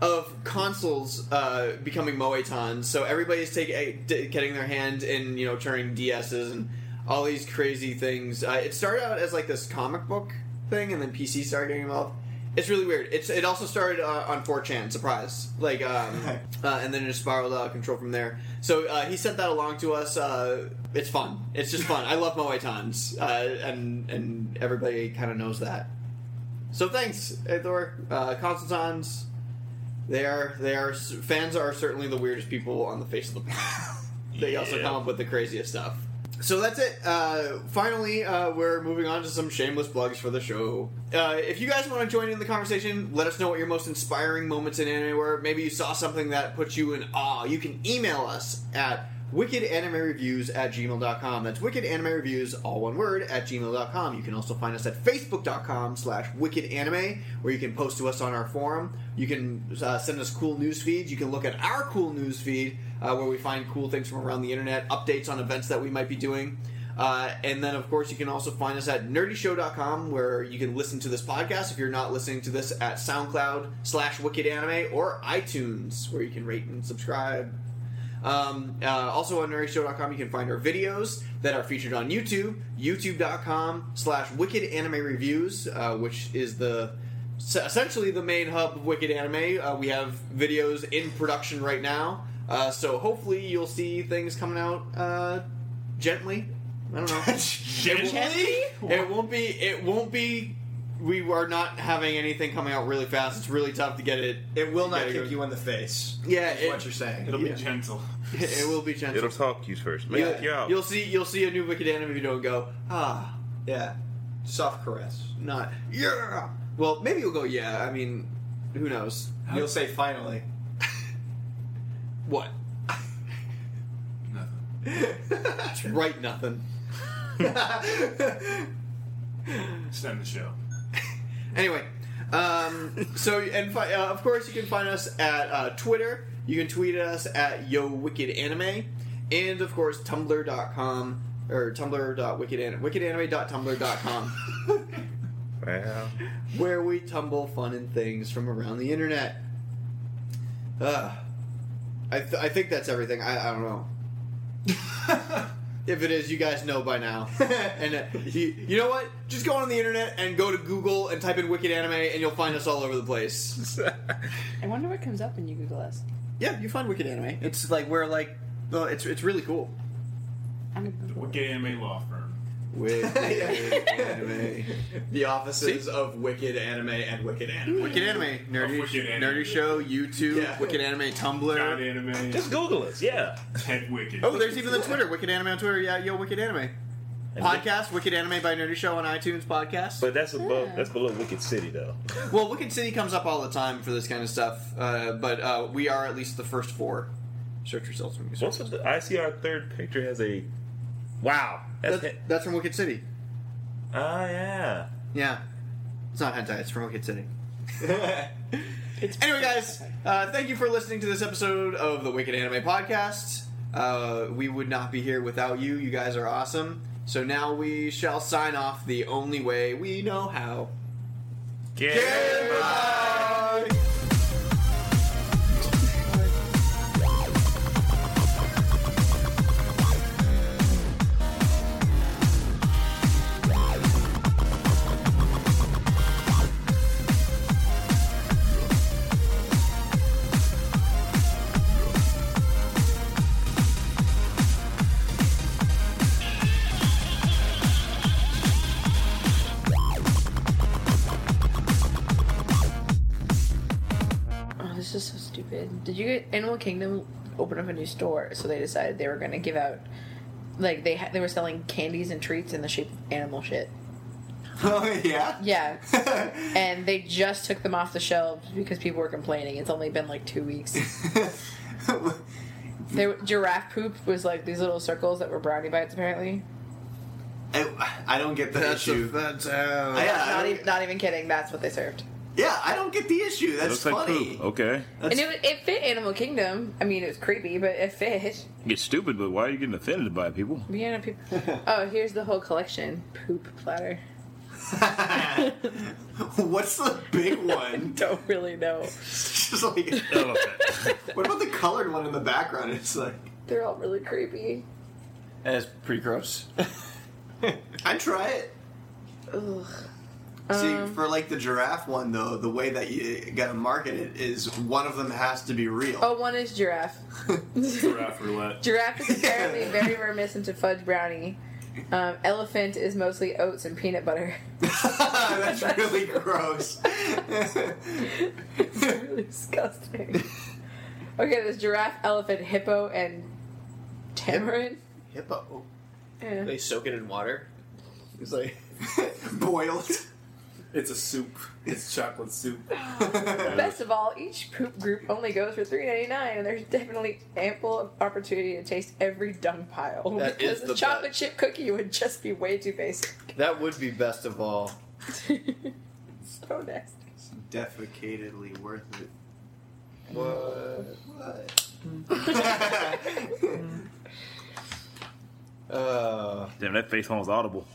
of consoles uh, becoming moetons. So everybody's taking getting their hand in you know turning DSs and all these crazy things. Uh, it started out as like this comic book thing, and then PC started getting involved. It's really weird. It's it also started uh, on 4chan. Surprise! Like, um, uh, and then it just spiraled out of control from there. So uh, he sent that along to us. Uh, it's fun. It's just fun. I love moetons, uh, and and everybody kind of knows that. So thanks, Aethor. Uh, Consultons, they are they are fans are certainly the weirdest people on the face of the planet. they also come up with the craziest stuff. So that's it. Uh, finally, uh, we're moving on to some shameless plugs for the show. Uh, if you guys want to join in the conversation, let us know what your most inspiring moments in anime were. Maybe you saw something that put you in awe. You can email us at wickedanimereviews at gmail.com. That's wickedanimereviews, all one word, at gmail.com. You can also find us at facebook.com slash wickedanime, where you can post to us on our forum. You can uh, send us cool news feeds. You can look at our cool news feed, uh, where we find cool things from around the internet, updates on events that we might be doing. Uh, and then, of course, you can also find us at nerdyshow.com where you can listen to this podcast if you're not listening to this at SoundCloud slash Wicked Anime or iTunes where you can rate and subscribe. Um, uh, also on nerdyshow.com you can find our videos that are featured on YouTube, youtube.com slash Wicked Anime Reviews, uh, which is the essentially the main hub of Wicked Anime. Uh, we have videos in production right now, uh, so hopefully you'll see things coming out uh, gently. I don't know. Gently? It won't be. It won't be we are not having anything coming out really fast. It's really tough to get it. It will not get kick you in the face. Yeah, is it- what you're saying. It'll Yeah. be gentle. it will be gentle. It'll talk to you first. Make Yeah, you out. You'll see. You'll see a new Wicked anime if you don't go. Ah, Yeah, soft caress. not yeah. Well, maybe you'll go. Yeah. I mean, who knows? You'll say finally. What? Nothing. Right. Nothing. It's end the show. Anyway, um, so and fi- uh, of course you can find us at uh, Twitter. You can tweet at us at Yo Wicked Anime, and of course Tumblr.com or Tumblr.wickedanime, wickedanime.tumblr.com, Well, where we tumble fun and things from around the internet. Uh, I th- I think that's everything. I, I don't know. If it is, you guys know by now. and uh, you, you know what? Just go on the internet and go to Google and type in Wicked Anime, and you'll find us all over the place. I wonder what comes up when you Google us. Yeah, you find Wicked Anime. It's like we're like, well, it's it's really cool. I'm a Wicked Anime Law Firm. Wicked Anime. The offices of Wicked Anime and Wicked Anime. Wicked Anime. Nerdy, Wicked Anime. nerdy Show, YouTube, Yeah. Wicked Anime, God Tumblr. Anime. just Google us. Yeah. Head Wicked. Oh, there's even the Twitter, Wicked Anime on Twitter. Yeah, yo, Wicked Anime. Podcast, Wicked Anime by Nerdy Show on iTunes podcast. But that's above. That's below Wicked City, though. Well, Wicked City comes up all the time for this kind of stuff, uh, but uh, we are at least the first four search results. When you search. What's with the? I see our third picture has a. Wow. That's. That's, that's from Wicked City. Ah, yeah. Yeah. It's not hentai, it's from Wicked City. anyway, guys, uh, thank you for listening to this episode of the Wicked Anime Podcast. Uh, we would not be here without you. You guys are awesome. So now we shall sign off the only way we know how. Goodbye. Stupid. Did you get Animal Kingdom opened up a new store? So they decided they were going to give out, like they ha- they were selling candies and treats in the shape of animal shit. oh yeah. Yeah, and they just took them off the shelves because people were complaining. It's only been like two weeks. They, were- giraffe poop was like these little circles that were brownie bites. Apparently, I, I don't get the issue. that's I- I not, don't- e- not even kidding. That's what they served. Yeah, I don't get the issue. That's Looks like funny. poop. Okay. and it, it fit Animal Kingdom. I mean, it was creepy, but it fit. It's stupid, but why are you getting offended by people? Yeah, people. Oh, here's the whole collection. Poop platter. What's the big one? Don't really know. It's just like, what about the colored one in the background? It's like, They're all really creepy. That's pretty gross. I'd try it. Ugh. See, Um, for like the giraffe one though, the way that you gotta market it is one of them has to be real. Oh, one is giraffe. Giraffe roulette. Giraffe is apparently very reminiscent of fudge brownie. Um, elephant is mostly oats and peanut butter. That's really gross. it's really disgusting. Okay, there's giraffe, elephant, hippo, and tamarin. Hippo. Yeah. They soak it in water. It's like Boiled. It's a soup. It's chocolate soup. Best of all, each poop group only goes for three ninety nine, and there's definitely ample opportunity to taste every dung pile. That because is a the chocolate chip cookie would just be way too basic. that would be best of all. so nasty. Defecatedly worth it. What? uh, Damn, that face phone was audible.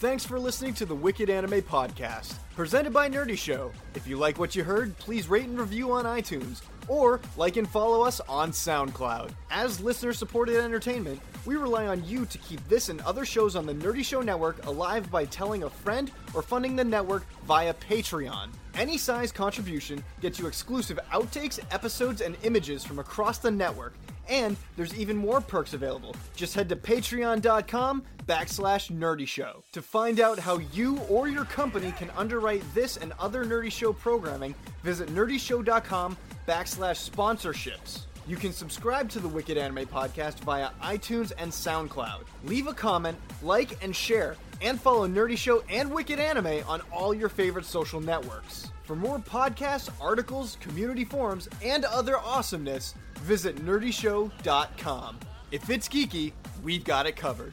Thanks for listening to the Wicked Anime Podcast, presented by Nerdy Show. If you like what you heard, please rate and review on iTunes, or like and follow us on SoundCloud. As listener supported entertainment, we rely on you to keep this and other shows on the Nerdy Show Network alive by telling a friend or funding the network via Patreon. Any size contribution gets you exclusive outtakes, episodes, and images from across the network, And there's even more perks available. Just head to patreon.com backslash nerdy show. To find out how you or your company can underwrite this and other Nerdy Show programming, visit nerdyshow.com backslash sponsorships. You can subscribe to the Wicked Anime Podcast via iTunes and SoundCloud. Leave a comment, like, and share, and follow Nerdy Show and Wicked Anime on all your favorite social networks. For more podcasts, articles, community forums, and other awesomeness, visit nerdyshow.com. If it's geeky, we've got it covered.